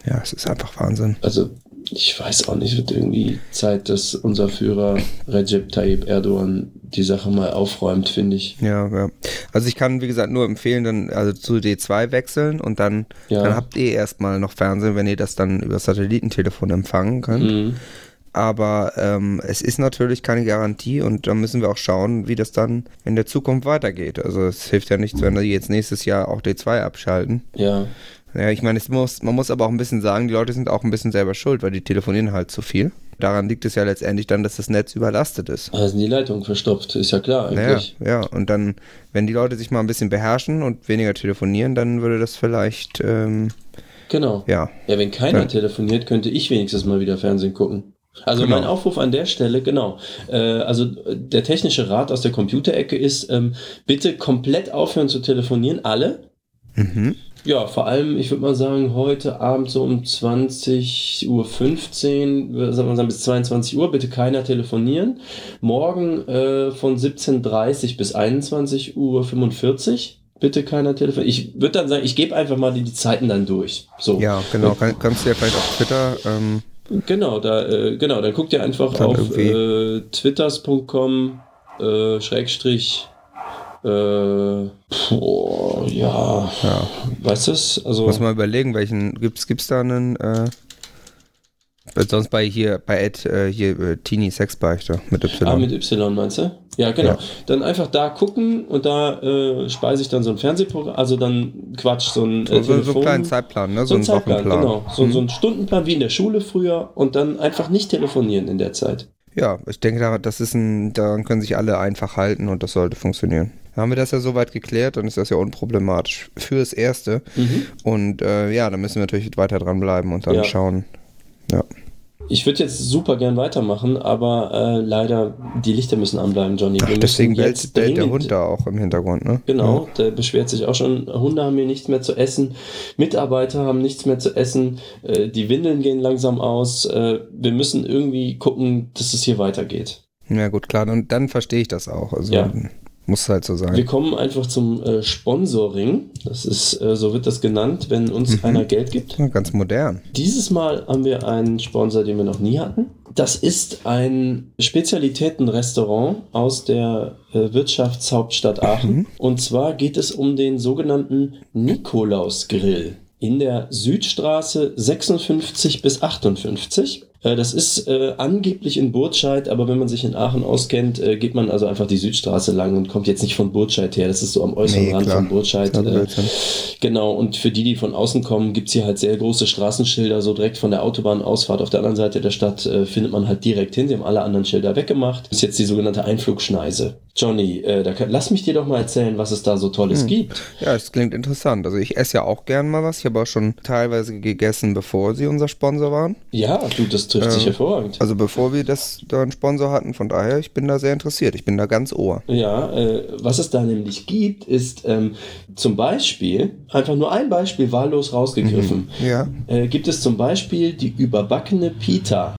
ja, es ist einfach Wahnsinn. Also, ich weiß auch nicht, wird irgendwie Zeit, dass unser Führer Recep Tayyip Erdogan die Sache mal aufräumt, finde ich. Ja, ja. Also ich kann, wie gesagt, nur empfehlen, dann also zu D2 wechseln und dann, Ja. dann habt ihr erstmal noch Fernsehen, wenn ihr das dann über Satellitentelefon empfangen könnt. Mhm. Aber ähm, es ist natürlich keine Garantie und da müssen wir auch schauen, wie das dann in der Zukunft weitergeht. Also es hilft ja nichts, wenn wir jetzt nächstes Jahr auch D2 abschalten. Ja, Ja, ich meine, es muss, man muss aber auch ein bisschen sagen, die Leute sind auch ein bisschen selber schuld, weil die telefonieren halt zu viel. Daran liegt es ja letztendlich dann, dass das Netz überlastet ist. da sind die Leitungen verstopft, ist ja klar Naja, eigentlich. ja, und dann, wenn die Leute sich mal ein bisschen beherrschen und weniger telefonieren, dann würde das vielleicht, ähm, Genau. ja, Ja, wenn keiner Ja. telefoniert, könnte ich wenigstens mal wieder Fernsehen gucken. Also Genau. mein Aufruf an der Stelle, genau. Äh, also äh, der technische Rat aus der Computerecke ist, ähm, bitte komplett aufhören zu telefonieren, alle. mhm. Ja, vor allem, ich würde mal sagen, heute Abend so um 20.15 Uhr, sagen wir mal bis 22 Uhr, bitte keiner telefonieren. Morgen äh, von 17.30 bis 21.45 Uhr, bitte keiner telefonieren. Ich würde dann sagen, ich gebe einfach mal die, die Zeiten dann durch. So. ja, genau, Kann, kannst du ja vielleicht auf Twitter, ähm, Genau, da, äh, genau, dann guckt ihr einfach Dann auf äh, twitters.com äh, Schrägstrich äh, boah, ja, ja, weißt du es? Also muss mal überlegen, welchen, gibt's, gibt's da einen, äh, sonst bei hier, bei Ed, äh, hier, äh, Teenie Sexbeichte mit Y. Ah, mit Y meinst du? Ja, genau. Ja. Dann einfach da gucken und da äh, speise ich dann so ein Fernsehprogramm, also dann Quatsch, so ein so, äh, so, so einen kleinen Zeitplan, ne? so ein Zeitplan, Wochenplan. genau. So, Mhm. so ein Stundenplan wie in der Schule früher und dann einfach nicht telefonieren in der Zeit. Ja, ich denke, da- das ist ein, daran können sich alle einfach halten und das sollte funktionieren. Haben wir das ja soweit geklärt, dann ist das ja unproblematisch fürs Erste. Mhm. Und äh, ja, da müssen wir natürlich weiter dranbleiben und dann Ja. schauen. Ja. Ich würde jetzt super gern weitermachen, aber äh, leider die Lichter müssen anbleiben, Johnny. Ach, deswegen bellt, bellt der Hund da auch im Hintergrund, ne? Genau, der beschwert sich auch schon. Hunde haben hier nichts mehr zu essen. Mitarbeiter haben nichts mehr zu essen. Äh, die Windeln gehen langsam aus. Äh, wir müssen irgendwie gucken, dass es hier weitergeht. Ja, gut, klar, dann, dann verstehe ich das auch. Also, Ja. Muss halt so sein. Wir kommen einfach zum äh, Sponsoring. Das ist, äh, so wird das genannt, wenn uns Mhm. einer Geld gibt. Ja, Ganz modern. Dieses Mal haben wir einen Sponsor, den wir noch nie hatten. Das ist ein Spezialitätenrestaurant aus der äh, Wirtschaftshauptstadt Aachen. Und zwar geht es um den sogenannten Nikolaus-Grill in der Südstraße 56 bis 58. Äh, Das ist äh, angeblich in Burtscheid, aber wenn man sich in Aachen auskennt, äh, geht man also einfach die Südstraße lang und kommt jetzt nicht von Burtscheid her. Das ist so am äußeren Nee, Rand klar. von Burtscheid. Äh. Genau, und für die, die von außen kommen, gibt's hier halt sehr große Straßenschilder, so direkt von der Autobahnausfahrt auf der anderen Seite der Stadt äh, findet man halt direkt hin. Sie haben alle anderen Schilder weggemacht. Das ist jetzt die sogenannte Einflugschneise. Johnny, äh, da kann, lass mich dir doch mal erzählen, was es da so Tolles Hm. gibt. Ja, es klingt interessant. Also ich esse ja auch gern mal was. Ich habe auch schon teilweise gegessen, bevor sie unser Sponsor waren. Ja, du, das trifft sich Ähm, hervorragend. Also bevor wir das da einen Sponsor hatten. Von daher, ich bin da sehr interessiert. Ich bin da ganz ohr. Ja, äh, was es da nämlich gibt, ist ähm, zum Beispiel, einfach nur ein Beispiel wahllos rausgegriffen, Ja. äh, gibt es zum Beispiel die überbackene Pita.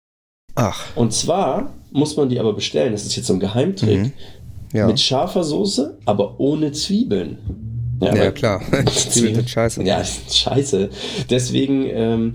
Ach, Und zwar muss man die aber bestellen, das ist jetzt so ein Geheimtrick, Mhm. Ja. mit scharfer Soße, aber ohne Zwiebeln. Ja, weil- klar. Zwiebeln sind scheiße. Ja, scheiße. Deswegen, ähm,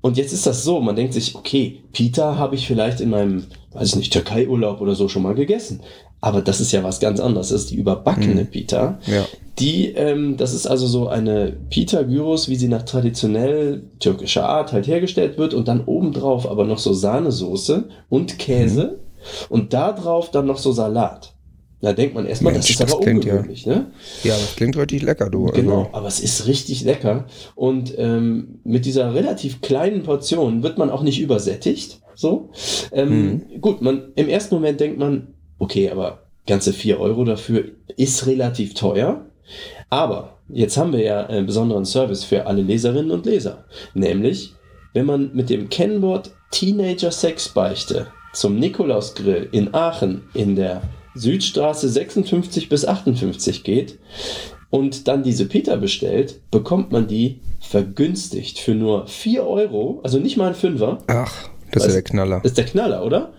und jetzt ist das so, man denkt sich, okay, Pita habe ich vielleicht in meinem, weiß ich nicht, Türkei-Urlaub oder so schon mal gegessen. Aber das ist ja was ganz anderes. Das ist die überbackene Pita. Ja. Die, ähm, das ist also so eine Pita Gyros, wie sie nach traditionell türkischer Art halt hergestellt wird und dann obendrauf aber noch so Sahnesoße und Käse und da drauf dann noch so Salat. Da denkt man erstmal, das Mensch, ist das aber klingt ja- ungewöhnlich, ne? Ja, das klingt richtig lecker, du. Genau, Also, aber es ist richtig lecker. Und ähm, mit dieser relativ kleinen Portion wird man auch nicht übersättigt. So. Ähm, Gut, man, im ersten Moment denkt man, okay, aber ganze 4 Euro dafür ist relativ teuer. Aber jetzt haben wir ja einen besonderen Service für alle Leserinnen und Leser. Nämlich, wenn man mit dem Kennwort Teenager Sexbeichte zum Nikolausgrill in Aachen in der Südstraße 56 bis 58 geht und dann diese Pita bestellt, bekommt man die vergünstigt für nur 4 Euro, also nicht mal ein Fünfer. ach, das ist ja der Knaller. Das ist der Knaller, oder?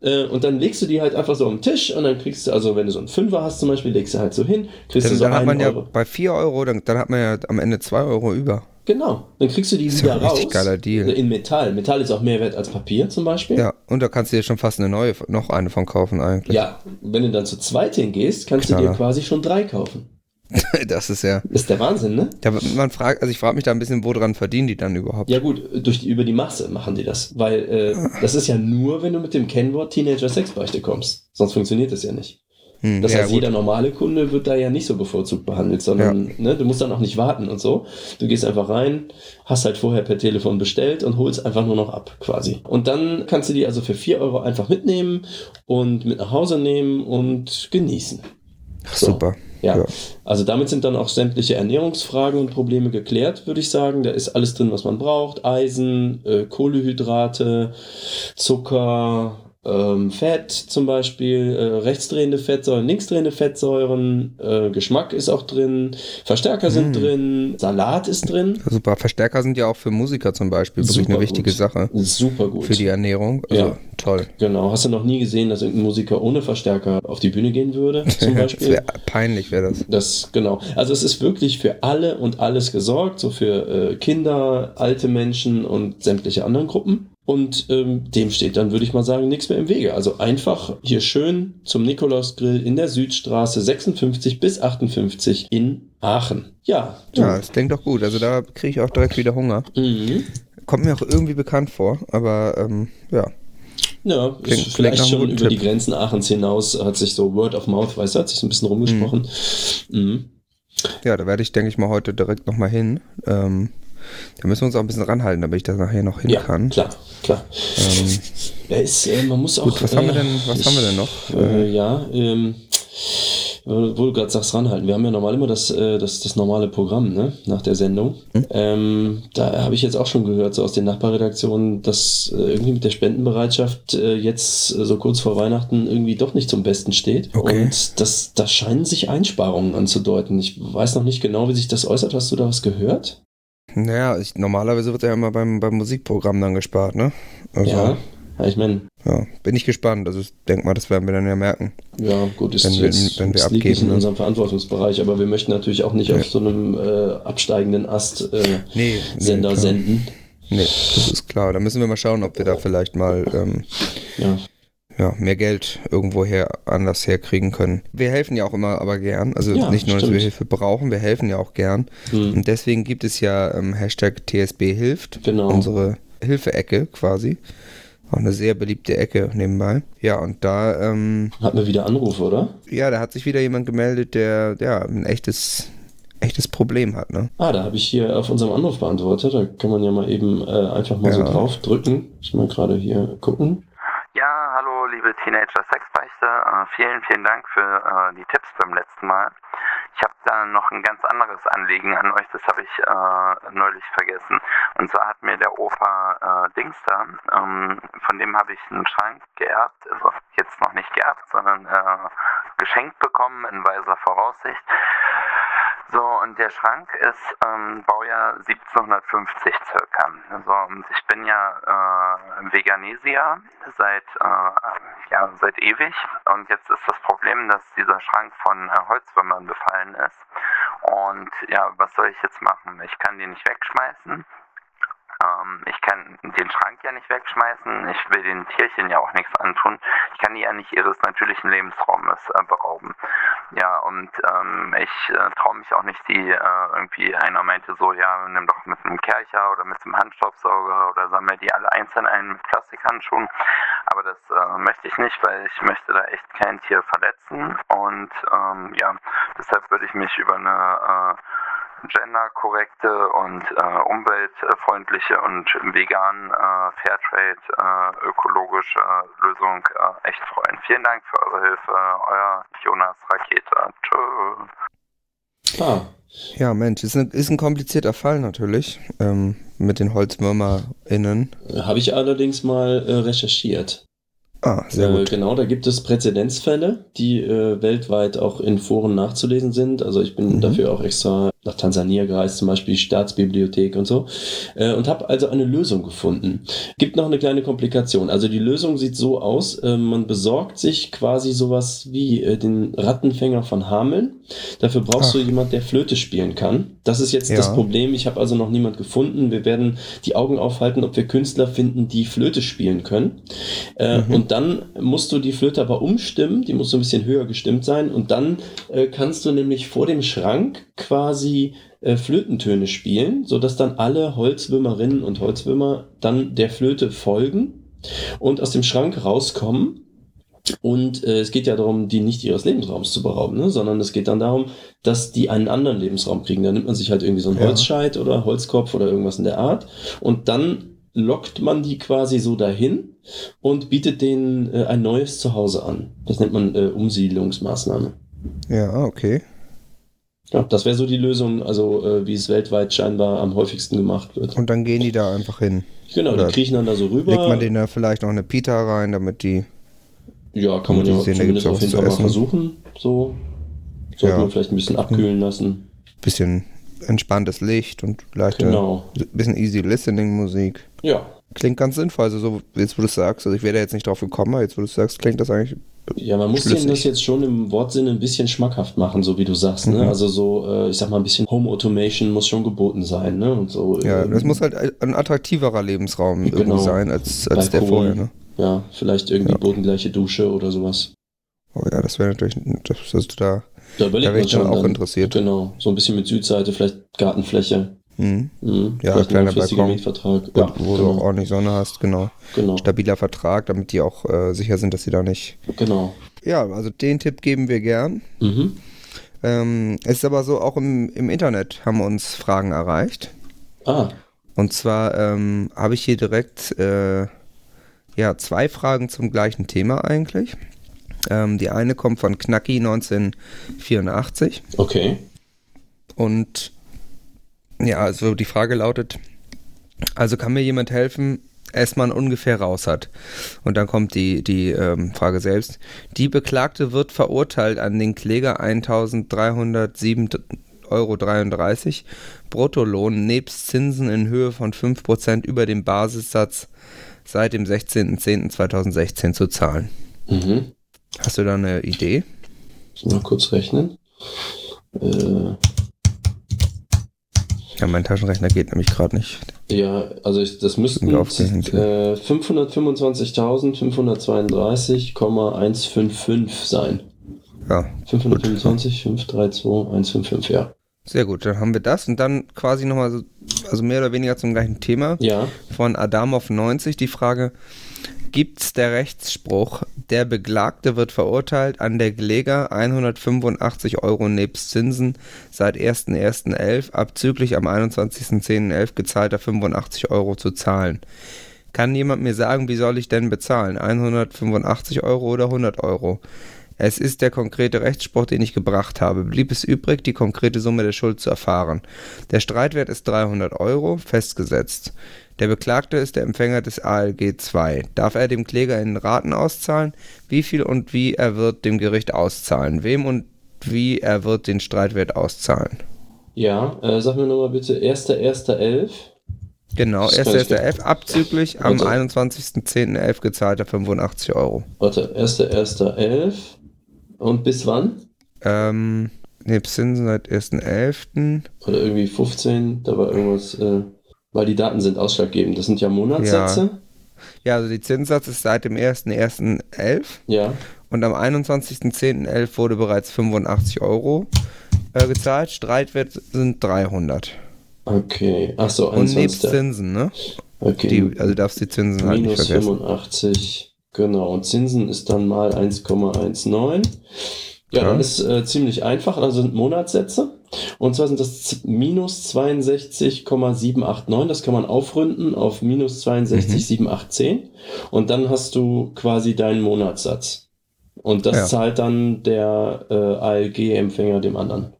Äh, und dann legst du die halt einfach so am Tisch und dann kriegst du, also wenn du so einen Fünfer hast zum Beispiel, legst du halt so hin, kriegst du Dann, so dann hat einen man ja Euro. bei 4 Euro, dann, dann hat man ja am Ende 2 Euro über. Genau, dann kriegst du die ist wieder ja ein raus. geiler Deal. In Metall. Metall ist auch mehr wert als Papier zum Beispiel. Ja, und da kannst du dir schon fast eine neue, noch eine von kaufen eigentlich. Ja, wenn du dann zu zweit hingehst, kannst du Knaller. dir quasi schon drei kaufen. Das ist ja. Das ist der Wahnsinn, ne? Ja, man fragt, also ich frage mich da ein bisschen, woran verdienen die dann überhaupt? Ja gut, durch die, über die Masse machen die das. Weil äh, das ist ja nur, wenn du mit dem Kennwort Teenager Sexbeichte kommst. Sonst funktioniert das ja nicht. Hm, Das ja, heißt, gut. jeder normale Kunde wird da ja nicht so bevorzugt behandelt, sondern ne, du musst dann auch nicht warten und so. Du gehst einfach rein, hast halt vorher per Telefon bestellt und holst einfach nur noch ab quasi. Und dann kannst du die also für 4 Euro einfach mitnehmen und mit nach Hause nehmen und genießen. Ach, super. Ja. Ja. also damit sind dann auch sämtliche Ernährungsfragen und Probleme geklärt, würde ich sagen. Da ist alles drin, was man braucht. Eisen, äh, Kohlehydrate, Zucker, ähm, Fett zum Beispiel, äh, rechtsdrehende Fettsäuren, linksdrehende Fettsäuren, äh, Geschmack ist auch drin, Verstärker sind drin, Salat ist drin. Super. Verstärker sind ja auch für Musiker zum Beispiel wirklich Super eine wichtige gut. Sache Super gut. für die Ernährung. Also Ja. toll. Genau. Hast du noch nie gesehen, dass irgendein Musiker ohne Verstärker auf die Bühne gehen würde, zum Beispiel? wär, peinlich wäre das. Das, genau. Also es ist wirklich für alle und alles gesorgt, so für äh, Kinder, alte Menschen und sämtliche anderen Gruppen. Und ähm, dem steht dann, würde ich mal sagen, nichts mehr im Wege. Also einfach hier schön zum Nikolausgrill in der Südstraße 56 bis 58 in Aachen. Ja, du. Ja, das klingt doch gut. Also da kriege ich auch direkt wieder Hunger. Mhm. Kommt mir auch irgendwie bekannt vor, aber ähm, ja. Ja, Klingt- ist klingt vielleicht einem schon über die Tipp. Grenzen Aachens hinaus hat sich so Word of Mouth, weißt du, hat sich so ein bisschen rumgesprochen. Mhm. Ja, da werde ich, denke ich mal, heute direkt nochmal hin. Ähm, da müssen wir uns auch ein bisschen ranhalten, damit ich da nachher noch hin Ja, kann. klar, klar. Ähm, Ja, ist, äh, man muss auch. Gut, was haben wir äh, denn- was haben wir denn noch? Äh, ja, ähm, äh, wo du gerade sagst, ranhalten. Wir haben ja normal immer das, äh, das, das normale Programm, ne? Nach der Sendung. Hm? Ähm, da habe ich jetzt auch schon gehört, so aus den Nachbarredaktionen, dass äh, irgendwie mit der Spendenbereitschaft äh, jetzt äh, so kurz vor Weihnachten irgendwie doch nicht zum Besten steht. Okay. Und das, da scheinen sich Einsparungen anzudeuten. Ich weiß noch nicht genau, wie sich das äußert. Hast du da was gehört? Naja, ich, normalerweise wird ja immer beim, beim Musikprogramm dann gespart, ne? Also, Ja. ich meine, Ja, bin ich gespannt. Also ich denke mal, das werden wir dann ja merken. ja, gut, ist Wenn wir- jetzt wenn wir es liegt nicht abgeben, in unserem Verantwortungsbereich, aber wir möchten natürlich auch nicht Ja. auf so einem äh, absteigenden Ast äh, Nee, Sender klar. senden. Nee, das ist klar. Da müssen wir mal schauen, ob wir da vielleicht mal ähm, Ja, ja, mehr Geld irgendwoher anders herkriegen können. Wir helfen ja auch immer aber gern. Also Ja, nicht nur, dass wir stimmt. Hilfe brauchen, wir helfen ja auch gern. hm, Und deswegen gibt es ja ähm, Hashtag TSB hilft. Genau. Unsere Hilfe-Ecke quasi. Auch eine sehr beliebte Ecke nebenbei. Ja, und da, ähm, hatten wir wieder Anrufe, oder? ja, da hat sich wieder jemand gemeldet, der ja ein echtes, echtes Problem hat, ne? Ah, da habe ich hier auf unserem Anrufbeantworter, da kann man ja mal eben äh, einfach mal so Ja. drauf drücken. Ich mal gerade hier gucken. Liebe Teenager Sexbeichte. Äh, vielen, vielen Dank für äh, die Tipps beim letzten Mal. Ich habe da noch ein ganz anderes Anliegen an euch, das habe ich äh, neulich vergessen. Und zwar hat mir der Opa äh, Dings da, ähm, von dem habe ich einen Schrank geerbt, also jetzt noch nicht geerbt, sondern äh, geschenkt bekommen in weiser Voraussicht. So, und der Schrank ist ähm, Baujahr 1750 circa. Also, ich bin ja äh, Veganesier seit, äh, ja, seit ewig. Und jetzt ist das Problem, dass dieser Schrank von äh, Holzwürmern befallen ist. Und ja, was soll ich jetzt machen? Ich kann den nicht wegschmeißen. Ähm, ich kann den Schrank ja nicht wegschmeißen. Ich will den Tierchen ja auch nichts antun. Ich kann die ja nicht ihres natürlichen Lebensraumes äh, berauben. Ja, und ähm, ich äh, traue mich auch nicht, die äh, irgendwie, einer meinte so, ja, nimm doch mit einem Kercher oder mit einem Handstaubsauger oder sammel die alle einzeln ein mit Plastikhandschuhen. Aber das äh, möchte ich nicht, weil ich möchte da echt kein Tier verletzen. Und ähm, ja, deshalb würde ich mich über eine äh, genderkorrekte und äh, umweltfreundliche und vegan, äh, Fairtrade, äh, ökologische Lösung äh, echt freuen. Vielen Dank für eure Hilfe. Euer Jonas Rakete. Tschö. Ah, Ja, Mensch, ist ein, ist ein komplizierter Fall natürlich ähm, mit den HolzwürmerInnen. habe ich allerdings mal äh, recherchiert. Ah, sehr Äh, gut. genau, da gibt es Präzedenzfälle, die äh, weltweit auch in Foren nachzulesen sind. Also ich bin Mhm. dafür auch extra nach Tansania gereist, zum Beispiel die Staatsbibliothek und so. Äh, und habe also eine Lösung gefunden. Gibt noch eine kleine Komplikation. Also die Lösung sieht so aus, äh, man besorgt sich quasi sowas wie äh, den Rattenfänger von Hameln. Dafür brauchst Ach. du jemand, der Flöte spielen kann. Das ist jetzt Ja. das Problem. Ich habe also noch niemand gefunden. Wir werden die Augen aufhalten, ob wir Künstler finden, die Flöte spielen können. Äh, Mhm. Und dann musst du die Flöte aber umstimmen, die muss so ein bisschen höher gestimmt sein und dann äh, kannst du nämlich vor dem Schrank quasi äh, Flötentöne spielen, sodass dann alle Holzwürmerinnen und Holzwürmer dann der Flöte folgen und aus dem Schrank rauskommen. Und äh, es geht ja darum, die nicht ihres Lebensraums zu berauben, ne? sondern es geht dann darum, dass die einen anderen Lebensraum kriegen. Da nimmt man sich halt irgendwie so einen Ja. Holzscheit oder Holzkopf oder irgendwas in der Art und dann lockt man die quasi so dahin und bietet denen äh, ein neues Zuhause an. Das nennt man äh, Umsiedlungsmaßnahme. Ja, okay. Ja, das wäre so die Lösung, also äh, wie es weltweit scheinbar am häufigsten gemacht wird. Und dann gehen die da einfach hin. Genau, Oder die kriechen dann da so rüber. Legt man denen da vielleicht noch eine Pita rein, damit die. ja, kann man die ja sehen, zumindest auf jeden Fall mal versuchen. So sollte Ja. man vielleicht ein bisschen abkühlen lassen. bisschen entspanntes Licht und leichte, Genau. bisschen easy listening Musik. Ja. Klingt ganz sinnvoll, also so, jetzt wo du es sagst, also ich wäre da jetzt nicht drauf gekommen, aber jetzt wo du es sagst, klingt das eigentlich, Ja, man muss denen das jetzt schon im Wortsinne ein bisschen schmackhaft machen, so wie du sagst. Ne? Mhm. Also so, äh, ich sag mal, ein bisschen Home Automation muss schon geboten sein. Ne? Und so, ja, ähm, das muss halt ein attraktiverer Lebensraum Genau. irgendwie sein, als, als der vorher, ne? Ja, vielleicht irgendwie Ja. bodengleiche Dusche oder sowas. Oh ja, das wäre natürlich, das, das da, Da da wäre ich dann schon auch dann, interessiert. Genau, so ein bisschen mit Südseite, vielleicht Gartenfläche. Mhm. Mhm. Ja, kleiner Balkon. Mietvertrag. Wo, Ja, wo du auch genau, ordentlich Sonne hast, genau. genau, Stabiler Vertrag, damit die auch äh, sicher sind, dass sie da nicht. genau. Ja, also den Tipp geben wir gern. Mhm. Ähm, es ist aber so, auch im, im Internet haben uns Fragen erreicht. Ah, Und zwar ähm, habe ich hier direkt äh, ja, zwei Fragen zum gleichen Thema eigentlich. Ähm, die eine kommt von Knacki 1984 okay. und ja, also die Frage lautet, also kann mir jemand helfen, es man ungefähr raus hat. Und dann kommt die, die ähm, Frage selbst. Die Beklagte wird verurteilt an den Kläger 1307,33 Euro Bruttolohn nebst Zinsen in Höhe von 5% über dem Basissatz seit dem 16.10.2016 zu zahlen. Mhm. Hast du da eine Idee? Mal kurz rechnen. Äh, Ja, mein Taschenrechner geht nämlich gerade nicht. ja, also ich, das müssten äh, 525.522,155 sein. Ja, 525, 532, 155, ja. sehr gut. Dann haben wir das und dann quasi nochmal so, also mehr oder weniger zum gleichen Thema. Ja, von Adamov90 die Frage: Gibt's der Rechtsspruch, der Beklagte wird verurteilt, an der Kläger 185 Euro nebst Zinsen seit 1.1.11 abzüglich am 21.10.11 gezahlter 85 Euro zu zahlen? Kann jemand mir sagen, wie soll ich denn bezahlen? 185 Euro oder 100 Euro? Es ist der konkrete Rechtsspruch, den ich gebracht habe. Blieb es übrig, die konkrete Summe der Schuld zu erfahren. Der Streitwert ist 300 Euro, festgesetzt. Der Beklagte ist der Empfänger des ALG 2. Darf er dem Kläger in Raten auszahlen? Wie viel und wie er wird dem Gericht auszahlen? Wem und wie er wird den Streitwert auszahlen? ja. Äh, sag mir nochmal bitte, 1.1.11. Genau, Das kann ich 1.1.11 abzüglich am Warte. 21.10.11 gezahlter 85 Euro. Warte, 1.1.11. Und bis wann? Ähm, ne, Zinsen seit 1.11. Oder irgendwie 15, da war irgendwas, äh, weil die Daten sind ausschlaggebend. Das sind ja Monatssätze. Ja, also die Zinssatz ist seit dem 1.1.11 Ja. und am 21.10.11 wurde bereits 85 Euro äh, gezahlt. Streitwert sind 300. Okay. Achso, Und nebst 21. Zinsen, ne? Okay. Die, also darfst die Zinsen halt nicht Minus vergessen. 85. Genau. Und Zinsen ist dann mal 1,19. Ja, Ja. dann ist äh, ziemlich einfach. Also sind Monatssätze. Und zwar sind das minus 62,789. Das kann man aufrunden auf minus 62,710. Und dann hast du quasi deinen Monatssatz. Und das Ja. zahlt dann der äh, ALG-Empfänger dem anderen.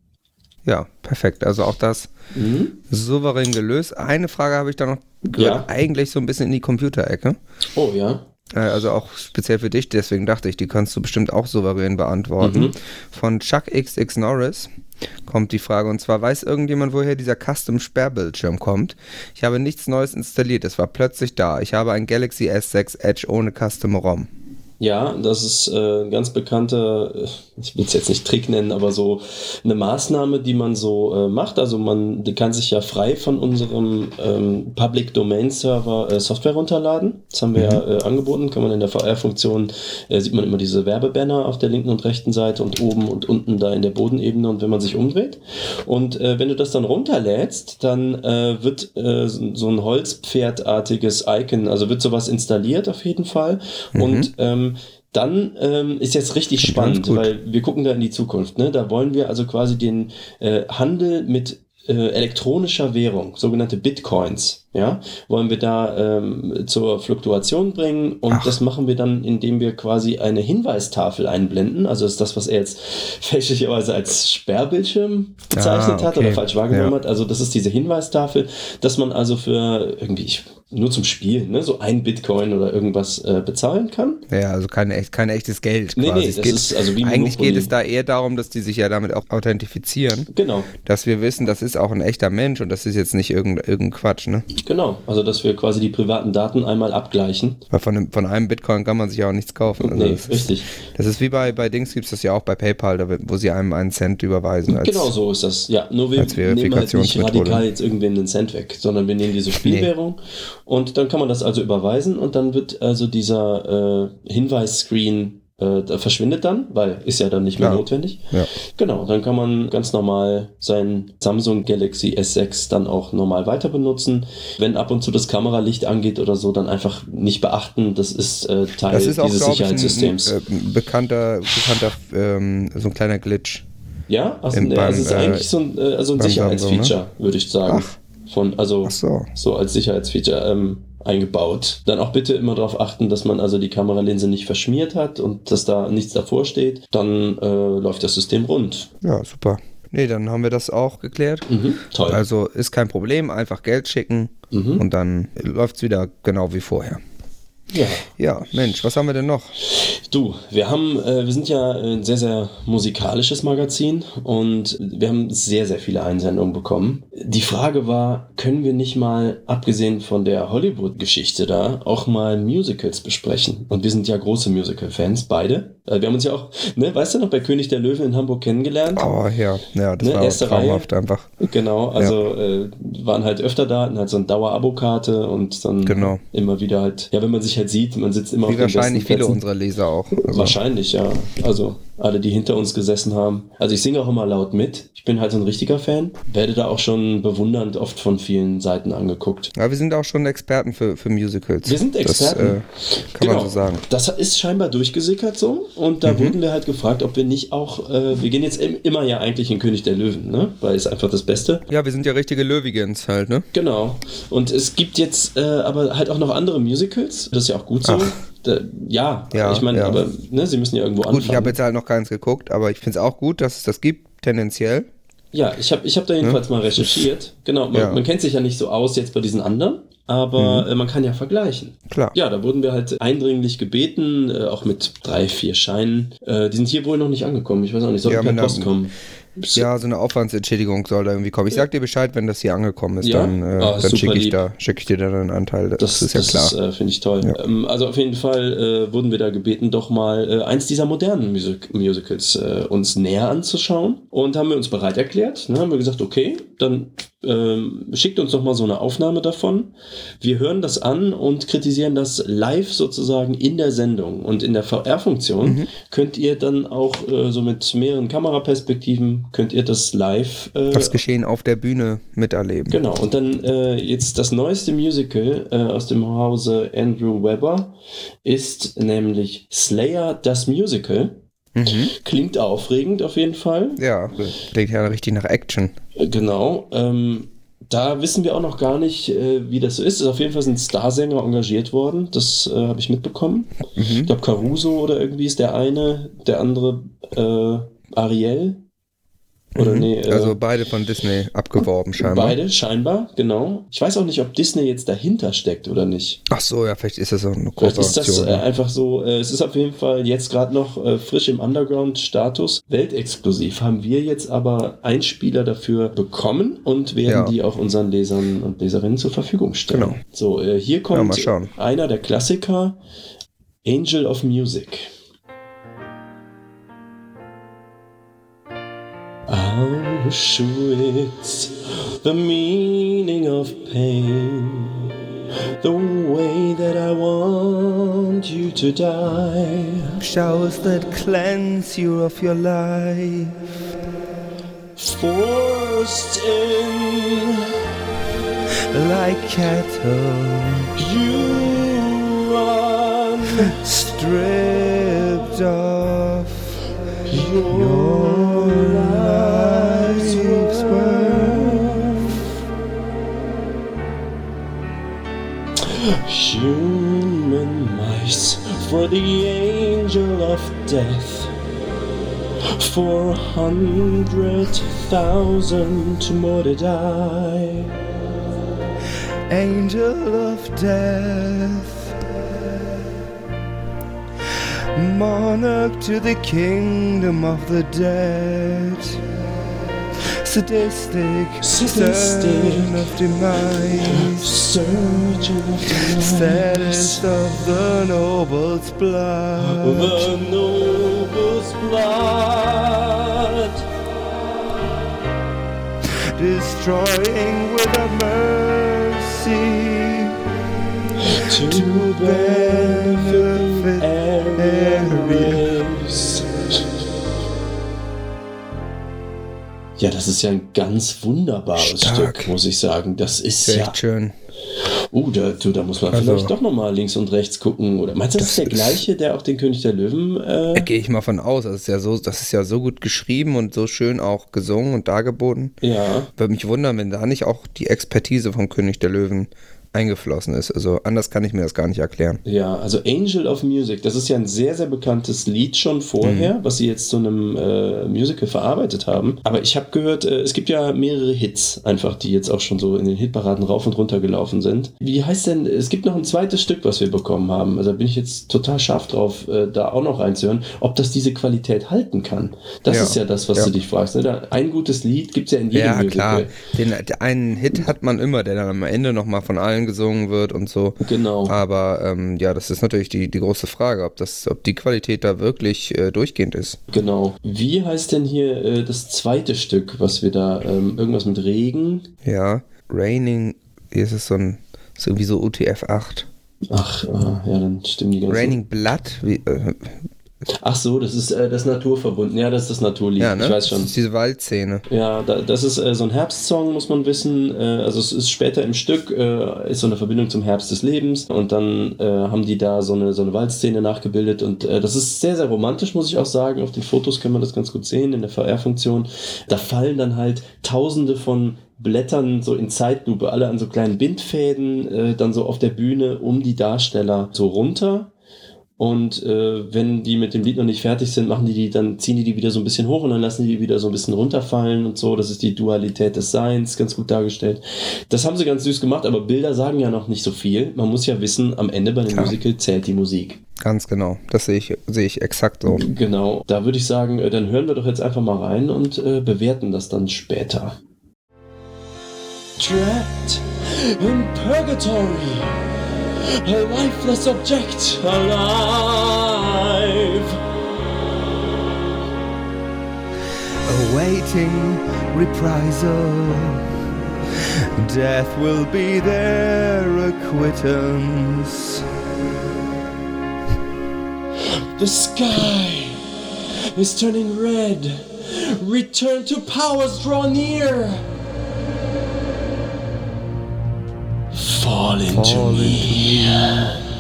Ja, perfekt. Also auch das Mhm. souverän gelöst. Eine Frage habe ich da noch gehört, Ja. eigentlich so ein bisschen in die Computerecke. Oh ja. Äh, Also auch speziell für dich, deswegen dachte ich, die kannst du bestimmt auch souverän beantworten. Mhm. Von Chuck XX Norris kommt die Frage und zwar weiß irgendjemand, woher dieser Custom Sperrbildschirm kommt. Ich habe nichts Neues installiert, es war plötzlich da. Ich habe ein Galaxy S6 Edge ohne Custom ROM. Ja, das ist äh, ein ganz bekannter, äh, ich will es jetzt nicht Trick nennen, aber so eine Maßnahme, die man so äh, macht. Also man die kann sich ja frei von unserem ähm, Public Domain Server äh, Software runterladen. Das haben wir ja äh, angeboten. Kann man in der VR-Funktion, äh, sieht man immer diese Werbebanner auf der linken und rechten Seite und oben und unten da in der Bodenebene und wenn man sich umdreht. Und äh, wenn du das dann runterlädst, dann äh, wird äh, so so ein Holzpferdartiges Icon, also wird sowas installiert auf jeden Fall. Und ähm, dann ähm, ist jetzt richtig spannend, weil wir gucken da in die Zukunft. Ne? Da wollen wir also quasi den äh, Handel mit äh, elektronischer Währung, sogenannte Bitcoins, ja, wollen wir da ähm, zur Fluktuation bringen und Ach. das machen wir dann, indem wir quasi eine Hinweistafel einblenden. Also ist das, was er jetzt fälschlicherweise als Sperrbildschirm bezeichnet Ah, hat okay. oder falsch wahrgenommen Ja. hat. Also das ist diese Hinweistafel, dass man also für irgendwie ich, nur zum Spielen, ne, so ein Bitcoin oder irgendwas äh, bezahlen kann. Ja, also kein, echt, kein echtes Geld Nee, quasi. nee, Es das geht, ist also wie eigentlich geht es da eher darum, dass die sich ja damit auch authentifizieren, Genau. dass wir wissen, das ist auch ein echter Mensch und das ist jetzt nicht irgendein, irgendein Quatsch, ne? Genau, also dass wir quasi die privaten Daten einmal abgleichen. Weil von einem, von einem Bitcoin kann man sich ja auch nichts kaufen. Also nee, das ist, richtig. Das ist wie bei, bei Dings gibt es das ja auch bei PayPal, da, wo sie einem einen Cent überweisen. Als, Genau so ist das. Ja, nur wir nehmen halt nicht radikal jetzt irgendwen einen Cent weg, sondern wir nehmen diese Spielwährung und dann kann man das also überweisen und dann wird also dieser äh, Hinweisscreen äh, verschwindet dann, weil ist ja dann nicht mehr Ja. notwendig. Ja. Genau, dann kann man ganz normal sein Samsung Galaxy S6 dann auch normal weiter benutzen. Wenn ab und zu das Kameralicht angeht oder so, dann einfach nicht beachten. Das ist äh, Teil Das ist auch, dieses ich, ein, ein, Sicherheitssystems. äh, ein bekannter, bekannter ähm, so ein kleiner Glitch. Ja, also, nee, beim, also es ist äh, eigentlich so ein, äh, also ein beim Sicherheitsfeature, Samsung, würde ich sagen. Von, also Ach so. so als Sicherheitsfeature ähm, eingebaut. Dann auch bitte immer darauf achten, dass man also die Kameralinse nicht verschmiert hat und dass da nichts davor steht. Dann äh, läuft das System rund. Ja, super. Nee, dann haben wir das auch geklärt. Mhm, toll. Also ist kein Problem, einfach Geld schicken Mhm. und dann läuft es wieder genau wie vorher. Ja. Ja, Mensch, was haben wir denn noch? Du, wir haben, äh, wir sind ja ein sehr, sehr musikalisches Magazin und wir haben sehr, sehr viele Einsendungen bekommen. Die Frage war, können wir nicht mal, abgesehen von der Hollywood-Geschichte da, auch mal Musicals besprechen? Und wir sind ja große Musical-Fans, beide. Äh, wir haben uns ja auch, ne, weißt du noch, bei König der Löwen in Hamburg kennengelernt. Oh ja, ja, das Ne, war erste traumhaft einfach. Genau, also äh, waren halt öfter da, hatten halt so eine Dauerabokarte und dann Genau. immer wieder halt, ja, wenn man sich halt sieht, man sitzt immer Wie auf den wahrscheinlich besten viele unserer Leser auch. Also, Wahrscheinlich, ja. Also alle, die hinter uns gesessen haben. Also ich singe auch immer laut mit. Ich bin halt so ein richtiger Fan. Werde da auch schon bewundernd oft von vielen Seiten angeguckt. ja, wir sind auch schon Experten für, für Musicals. Wir sind Experten. Das äh, kann man so sagen. Das ist scheinbar durchgesickert so. Und da wurden wir halt gefragt, ob wir nicht auch, äh, wir gehen jetzt im, immer ja eigentlich in König der Löwen, ne? Weil es einfach das Beste. Ja, wir sind ja richtige Löwigans halt, ne? Genau. Und es gibt jetzt äh, aber halt auch noch andere Musicals. Das ist ja auch gut so. Ach. Ja, Ja, ich meine, ja. aber ne, sie müssen ja irgendwo Gut, anfangen. ich habe jetzt halt noch keins geguckt, aber ich finde es auch gut, dass es das gibt, tendenziell. Ja, ich habe ich hab da jedenfalls mal recherchiert. Genau, man, Ja. man kennt sich ja nicht so aus jetzt bei diesen anderen, aber äh, man kann ja vergleichen. Klar. Ja, da wurden wir halt eindringlich gebeten, äh, auch mit drei, vier Scheinen. Äh, die sind hier wohl noch nicht angekommen. Ich weiß auch nicht, soll Ja, per Post kommen. Ja, so eine Aufwandsentschädigung soll da irgendwie kommen. Ich sag dir Bescheid, wenn das hier angekommen ist, Ja? dann, äh, Ah, dann schicke ich, da, schick ich dir dann einen Anteil. Das, Das, ist ja klar. äh, finde ich toll. Ja. Ähm, also auf jeden Fall äh, wurden wir da gebeten, doch mal eins dieser modernen Music Musicals uns näher anzuschauen. Und haben wir uns bereit erklärt. Ne, haben wir gesagt, okay, dann ähm, schickt uns doch mal so eine Aufnahme davon. Wir hören das an und kritisieren das live sozusagen in der Sendung. Und in der VR-Funktion Mhm. könnt ihr dann auch äh, so mit mehreren Kameraperspektiven, könnt ihr das live äh, das Geschehen auf der Bühne miterleben. Genau, und dann äh, jetzt das neueste Musical äh, aus dem Hause Andrew Webber ist nämlich Slayer das Musical. Mhm. Klingt aufregend auf jeden Fall. Ja, klingt ja richtig nach Action. Äh, Genau. Ähm, da wissen wir auch noch gar nicht, äh, wie das so ist. Ist auf jeden Fall sind Starsänger engagiert worden. Das äh, habe ich mitbekommen. Ich glaube, Caruso oder irgendwie ist der eine, der andere äh, Ariel. Oder Mhm. nee, äh, Also beide von Disney abgeworben scheinbar. Beide, scheinbar, genau. Ich weiß auch nicht, ob Disney jetzt dahinter steckt oder nicht. Ach so, ja, vielleicht ist das auch eine Vielleicht ist das äh, ja. einfach so, äh, es ist auf jeden Fall jetzt gerade noch äh, frisch im Underground-Status. Weltexklusiv haben wir jetzt aber Einspieler dafür bekommen und werden Ja. die auch unseren Lesern und Leserinnen zur Verfügung stellen. Genau. So, äh, hier Ja, kommt schauen. einer der Klassiker, Angel of Music. Auschwitz, the meaning of pain, the way that I want you to die. Showers that cleanse you of your life. Forced in, Like cattle, you run stripped off your Human mice for the angel of death. For a hundred thousand more to die. angel of death. Monarch to the kingdom of the dead. Sadistic, Sadistic. of demise. Surgeon of the Saddest of the noble's blood. The noble's blood. Destroying without mercy. To benefit Ja, das ist ja ein ganz wunderbares Stark. Stück, muss ich sagen. Das ist Ist ja. echt schön. Oh, da, du, da muss man Also- vielleicht doch nochmal links und rechts gucken. Oder meinst du, das, Das ist der gleiche, der auch den König der Löwen. Äh, Gehe ich mal von aus. Das ist ja so, das ist ja so gut geschrieben und so schön auch gesungen und dargeboten. ja. Würde mich wundern, wenn da nicht auch die Expertise vom König der Löwen eingeflossen ist. Also anders kann ich mir das gar nicht erklären. Ja, also Angel of Music, das ist ja ein sehr, sehr bekanntes Lied schon vorher, Mhm. was sie jetzt zu einem äh, Musical verarbeitet haben. Aber ich habe gehört, äh, es gibt ja mehrere Hits einfach, die jetzt auch schon so in den Hitparaden rauf und runter gelaufen sind. Wie heißt denn, es gibt noch ein zweites Stück, was wir bekommen haben. Also da bin ich jetzt total scharf drauf, äh, da auch noch reinzuhören, ob das diese Qualität halten kann. Das Ja. ist ja das, was Ja. du dich fragst. Ne? Da, ein gutes Lied gibt es ja in jedem Ja, Musical. klar. Den, der einen Hit hat man immer, der dann am Ende nochmal von allen gesungen wird und so. Genau. Aber ähm, ja, das ist natürlich die, die große Frage, ob, das, ob die Qualität da wirklich äh, durchgehend ist. Genau. Wie heißt denn hier äh, das zweite Stück, was wir da, ähm, irgendwas mit Regen? Ja, Raining, hier ist es so ein, ist irgendwie so UTF 8. Ach, äh, ja, dann stimmen die ganzen. Raining Blood, wie, äh, Ach so, das ist äh, das Naturverbunden. Ja, das ist das Naturlied. ja, ne? Ich weiß schon. Das ist diese Waldszene. Ja, da, das ist äh, so ein Herbstsong, muss man wissen. Äh, also es ist später im Stück, äh, ist so eine Verbindung zum Herbst des Lebens. Und dann äh, haben die da so eine, so eine Waldszene nachgebildet. Und äh, das ist sehr, sehr romantisch, muss ich auch sagen. Auf den Fotos kann man das ganz gut sehen, in der VR-Funktion. Da fallen dann halt tausende von Blättern so in Zeitlupe, alle an so kleinen Bindfäden, äh, dann so auf der Bühne um die Darsteller so runter. Und äh, wenn die mit dem Lied noch nicht fertig sind, machen die die, dann ziehen die die wieder so ein bisschen hoch und dann lassen die die wieder so ein bisschen runterfallen und so. Das ist die Dualität des Seins, ganz gut dargestellt. Das haben sie ganz süß gemacht, aber Bilder sagen ja noch nicht so viel. Man muss ja wissen, am Ende bei einem Klar. Musical zählt die Musik. Ganz genau. Das sehe ich, sehe ich exakt so. Genau. Da würde ich sagen, äh, dann hören wir doch jetzt einfach mal rein und äh, bewerten das dann später. Trapped in purgatory, a lifeless object alive. Awaiting reprisal. Death will be their acquittance. The sky is turning red. Return to powers draw near. Fall into Fall into me.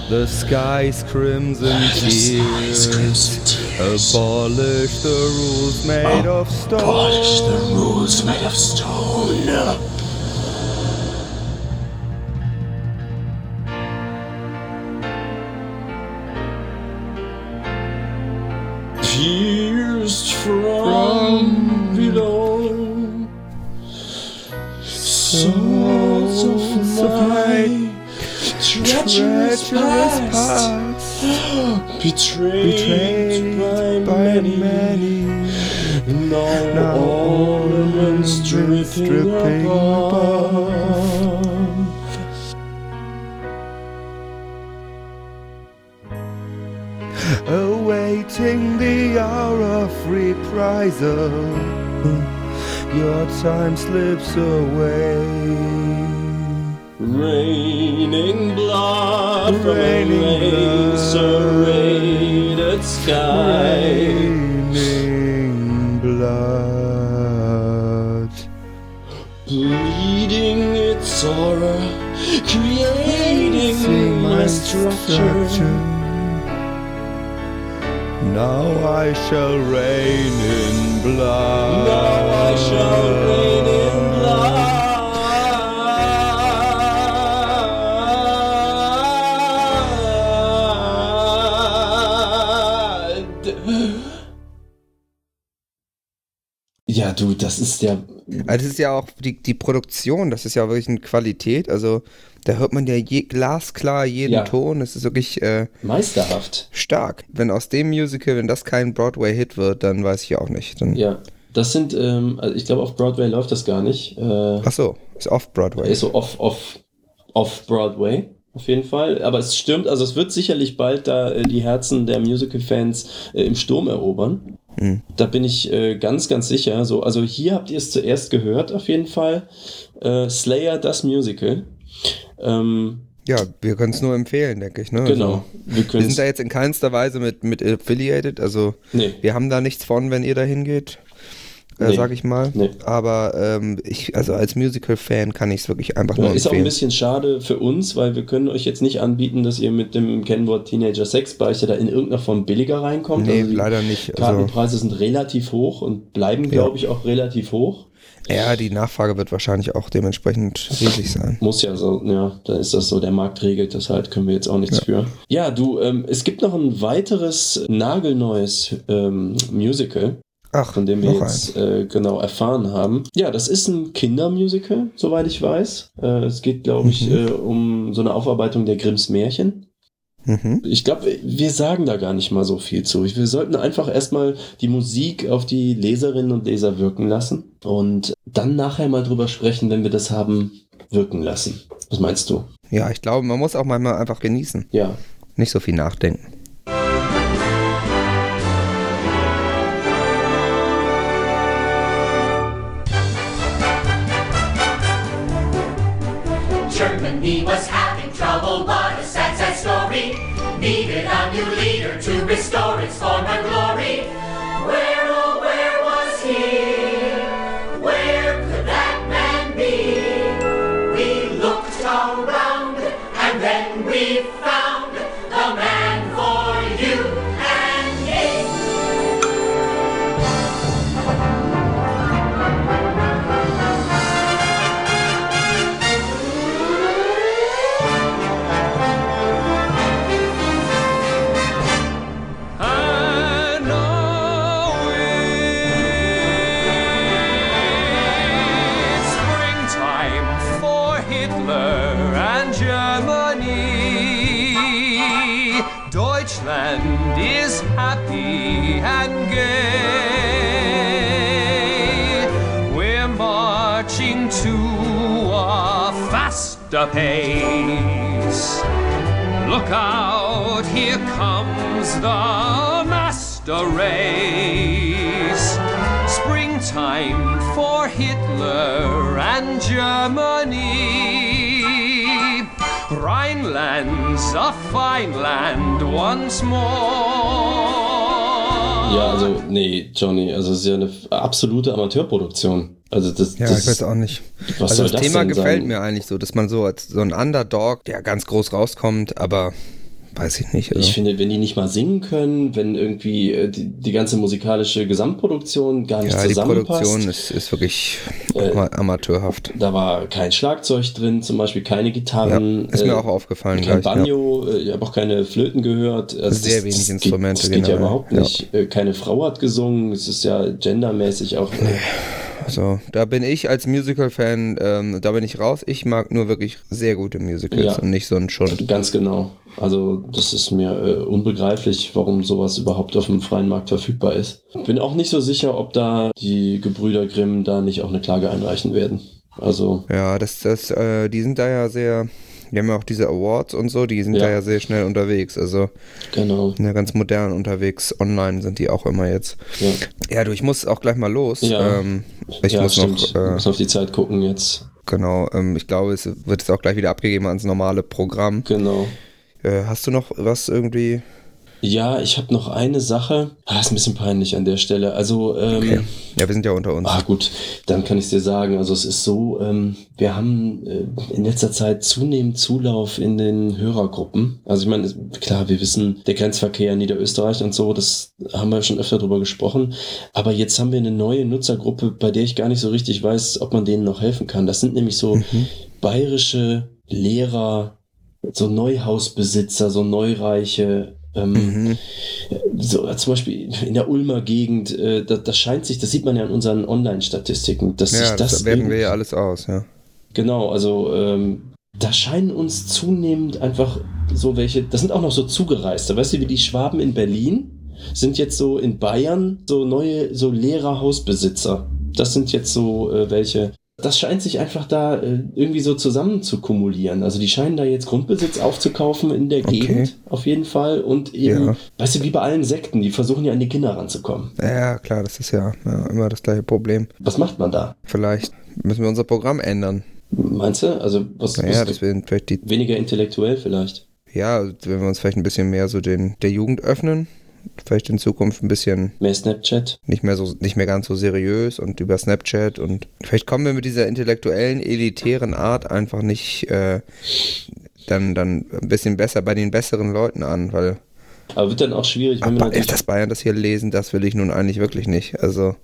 The sky's crimson tears. Abolish the rules made of stone. Polish the rules made of stone. Pierced from below, souls of my treacherous past, betrayed, by, many. Now, Now ornaments ornaments dripping, dripping above. Awaiting the hour of reprisal. Your time slips away. Raining blood from Raining a blood. serrated sky. Raining blood. Bleeding its aura, creating my structure. Now I shall reign in blood. Now I shall reign in du, das ist der. Also das ist ja auch die, die Produktion, das ist ja wirklich eine Qualität. Also da hört man ja je, glasklar jeden Ja. Ton. Das ist wirklich äh, Meisterhaft. stark. Wenn aus dem Musical, wenn das kein Broadway-Hit wird, dann weiß ich auch nicht. Dann, Ja. Das sind, ähm, also ich glaube, auf Broadway läuft das gar nicht. Äh, Ach so, ist off-Broadway. ist so off, off, off Broadway. Auf jeden Fall. Aber es stimmt, also es wird sicherlich bald da äh, die Herzen der Musical-Fans äh, im Sturm erobern. Hm. Da bin ich äh, ganz, ganz sicher. So, also hier habt ihr es zuerst gehört, auf jeden Fall. Äh, Slayer, das Musical. Ähm, Ja, wir können es nur empfehlen, denke ich. Ne? genau. Also, Wir wir sind da jetzt in keinster Weise mit, mit affiliated. Also Nee. wir haben da nichts von, wenn ihr da hingeht. Äh, Nee. Sag ich mal. Nee. Aber ähm, ich, also als Musical-Fan kann ich es wirklich einfach Ja, nur ist auch ein empfehlen. bisschen schade für uns, weil wir können euch jetzt nicht anbieten, dass ihr mit dem Kennwort Teenager Sexbeichte da in irgendeiner Form billiger reinkommt. Nee, Also leider nicht. Also, Kartenpreise sind relativ hoch und bleiben, glaube ich, auch relativ hoch. Ja, die Nachfrage wird wahrscheinlich auch dementsprechend riesig sein. Muss ja so, ja, dann ist das so, der Markt regelt das halt, können wir jetzt auch nichts für. Ja, du, ähm, es gibt noch ein weiteres nagelneues ähm, Musical, Ach, von dem wir jetzt äh, genau erfahren haben. Ja, das ist ein Kindermusical, soweit ich weiß. Äh, es geht, glaube ich, Mhm. äh, um so eine Aufarbeitung der Grimms Märchen. Mhm. Ich glaube, wir sagen da gar nicht mal so viel zu. Wir sollten einfach erstmal die Musik auf die Leserinnen und Leser wirken lassen und dann nachher mal drüber sprechen, wenn wir das haben wirken lassen. Was meinst du? Ja, ich glaube, man muss auch manchmal einfach genießen. Ja. Nicht so viel nachdenken. It's on and faster pace. Look out, here comes the master race. Springtime for Hitler and Germany. Rhineland's a fine land once more. Ja, also, nee, Johnny, also es ist ja eine absolute Amateurproduktion. Also das, Ja, das ich weiß auch nicht. Also das, das Thema gefällt sein? mir eigentlich so, dass man so als so ein Underdog, der ganz groß rauskommt, aber weiß ich nicht. Also. Ich finde, wenn die nicht mal singen können, wenn irgendwie äh, die, die ganze musikalische Gesamtproduktion gar nicht ja, die zusammenpasst. Produktion ist, ist wirklich Äh, ama- amateurhaft. Da war kein Schlagzeug drin, zum Beispiel keine Gitarren. Ja, ist mir äh, auch aufgefallen Kein gleich, ja. Banjo, äh, ich habe auch keine Flöten gehört. Also Sehr wenig Instrumente Geht, das geht ja überhaupt ja. nicht. Äh, Keine Frau hat gesungen, es ist ja gendermäßig auch. Äh, Also, da bin ich als Musical-Fan, ähm, da bin ich raus. Ich mag nur wirklich sehr gute Musicals Ja. und nicht so einen Schund. Ganz genau. Also das ist mir äh, unbegreiflich, warum sowas überhaupt auf dem freien Markt verfügbar ist. Bin auch nicht so sicher, ob da die Gebrüder Grimm da nicht auch eine Klage einreichen werden. Also Ja, das, das, äh, die sind da ja sehr, die haben ja auch diese Awards und so, die sind Ja. da ja sehr schnell unterwegs. Also, genau. ja ganz modern unterwegs. Online sind die auch immer jetzt. Ja, Ja, du, ich muss auch gleich mal los. Ja. Ähm, ich ja muss stimmt. Wir noch, äh, müssen auf die Zeit gucken jetzt. genau, ähm, ich glaube, es wird jetzt auch gleich wieder abgegeben ans normale Programm. Genau. Äh, hast du noch was irgendwie? Ja, ich habe noch eine Sache. Ah, ist ein bisschen peinlich an der Stelle. Also ähm, Okay. Ja, wir sind ja unter uns. Ah gut, dann kann ich dir sagen, also es ist so, ähm, wir haben äh, in letzter Zeit zunehmend Zulauf in den Hörergruppen. Also ich meine, klar, wir wissen, der Grenzverkehr in Niederösterreich und so, das haben wir schon öfter drüber gesprochen. Aber jetzt haben wir eine neue Nutzergruppe, bei der ich gar nicht so richtig weiß, ob man denen noch helfen kann. Das sind nämlich so bayerische Lehrer, so Neuhausbesitzer, so Neureiche, ähm, Mhm. so äh, zum Beispiel in der Ulmer Gegend, äh, das, das scheint sich, das sieht man ja in unseren Online-Statistiken, dass sich Ja, das, das werten wir ja alles aus, ja. Genau, also ähm, da scheinen uns zunehmend einfach so welche, das sind auch noch so Zugereiste, weißt du, wie die Schwaben in Berlin sind jetzt so in Bayern so neue, so Lehrerhausbesitzer. Das sind jetzt so äh, welche. Das scheint sich einfach da äh, irgendwie so zusammen zu kumulieren. Also die scheinen da jetzt Grundbesitz aufzukaufen in der Okay. Gegend auf jeden Fall und eben, Ja. weißt du, wie bei allen Sekten, die versuchen ja an die Kinder ranzukommen. Ja, klar, das ist ja, ja immer das gleiche Problem. Was macht man da? Vielleicht müssen wir unser Programm ändern. Meinst du? Also was, Naja, was dass wir vielleicht die, weniger intellektuell vielleicht. ja, wenn wir uns vielleicht ein bisschen mehr so den, der Jugend öffnen, vielleicht in Zukunft ein bisschen Mehr Snapchat. nicht mehr so, nicht mehr ganz so seriös und über Snapchat und vielleicht kommen wir mit dieser intellektuellen, elitären Art einfach nicht äh, dann, dann ein bisschen besser bei den besseren Leuten an, weil Aber wird dann auch schwierig, wenn man natürlich das Bayern das hier lesen, das will ich nun eigentlich wirklich nicht. Also,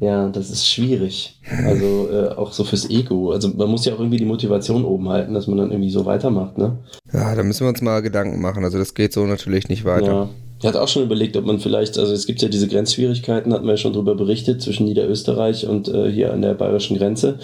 Ja, das ist schwierig. Also äh, auch so fürs Ego. Also man muss ja auch irgendwie die Motivation oben halten, dass man dann irgendwie so weitermacht, ne? Ja, da müssen wir uns mal Gedanken machen. Also das geht so natürlich nicht weiter. Ja. Ich hatte auch schon überlegt, ob man vielleicht, also es gibt ja diese Grenzschwierigkeiten, hatten wir ja schon drüber berichtet, zwischen Niederösterreich und äh, hier an der bayerischen Grenze.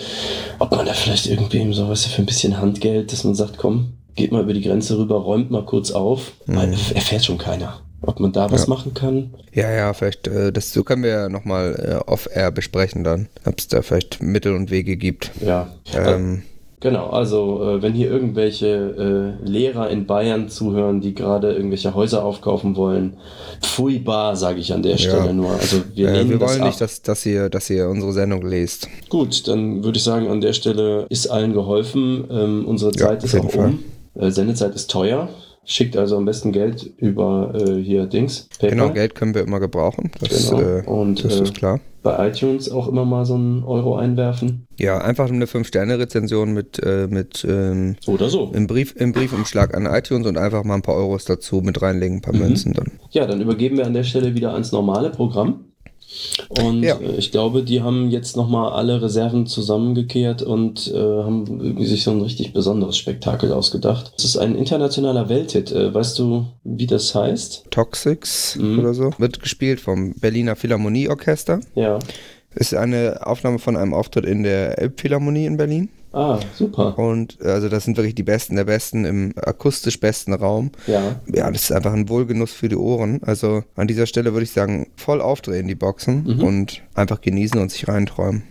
Ob man da vielleicht irgendwie so was für ein bisschen Handgeld, dass man sagt, komm, geht mal über die Grenze rüber, räumt mal kurz auf, weil erfährt schon keiner. Ob man da was Ja. machen kann. Ja, ja, vielleicht, äh, das so können wir ja nochmal äh, off-air besprechen dann, ob es da vielleicht Mittel und Wege gibt. Ja. Ähm, Genau, also äh, wenn hier irgendwelche äh, Lehrer in Bayern zuhören, die gerade irgendwelche Häuser aufkaufen wollen, pfui bar, sage ich an der Stelle nur. Also wir äh, wir wollen ab. nicht, dass, dass, ihr, dass ihr unsere Sendung lest. Gut, dann würde ich sagen, an der Stelle ist allen geholfen. Ähm, unsere Ja, Zeit auf ist auch Fall. um. Äh, Sendezeit ist teuer. Schickt also am besten Geld über äh, hier Dings. PayPal. Genau, Geld können wir immer gebrauchen. Das, Genau. äh, Und, das äh, ist klar. Bei iTunes auch immer mal so einen Euro einwerfen. Ja, einfach eine 5-Sterne-Rezension mit, äh, mit ähm, Oder so. im, Brief, im Briefumschlag an iTunes und einfach mal ein paar Euros dazu mit reinlegen, ein paar Mhm. Münzen dann. Ja, dann übergeben wir an der Stelle wieder ans normale Programm. Und Ja. äh, ich glaube, die haben jetzt nochmal alle Reserven zusammengekehrt und äh, haben sich so ein richtig besonderes Spektakel ausgedacht. Es ist ein internationaler Welthit. Äh, weißt du, wie das heißt? Toxics Mhm. oder so. Wird gespielt vom Berliner Philharmonieorchester. Ja. Ist eine Aufnahme von einem Auftritt in der Elbphilharmonie in Berlin. Ah, super. Und also das sind wirklich die Besten der Besten im akustisch besten Raum. Ja. Ja, das ist einfach ein Wohlgenuss für die Ohren. Also an dieser Stelle würde ich sagen, voll aufdrehen die Boxen Mhm. und einfach genießen und sich reinträumen.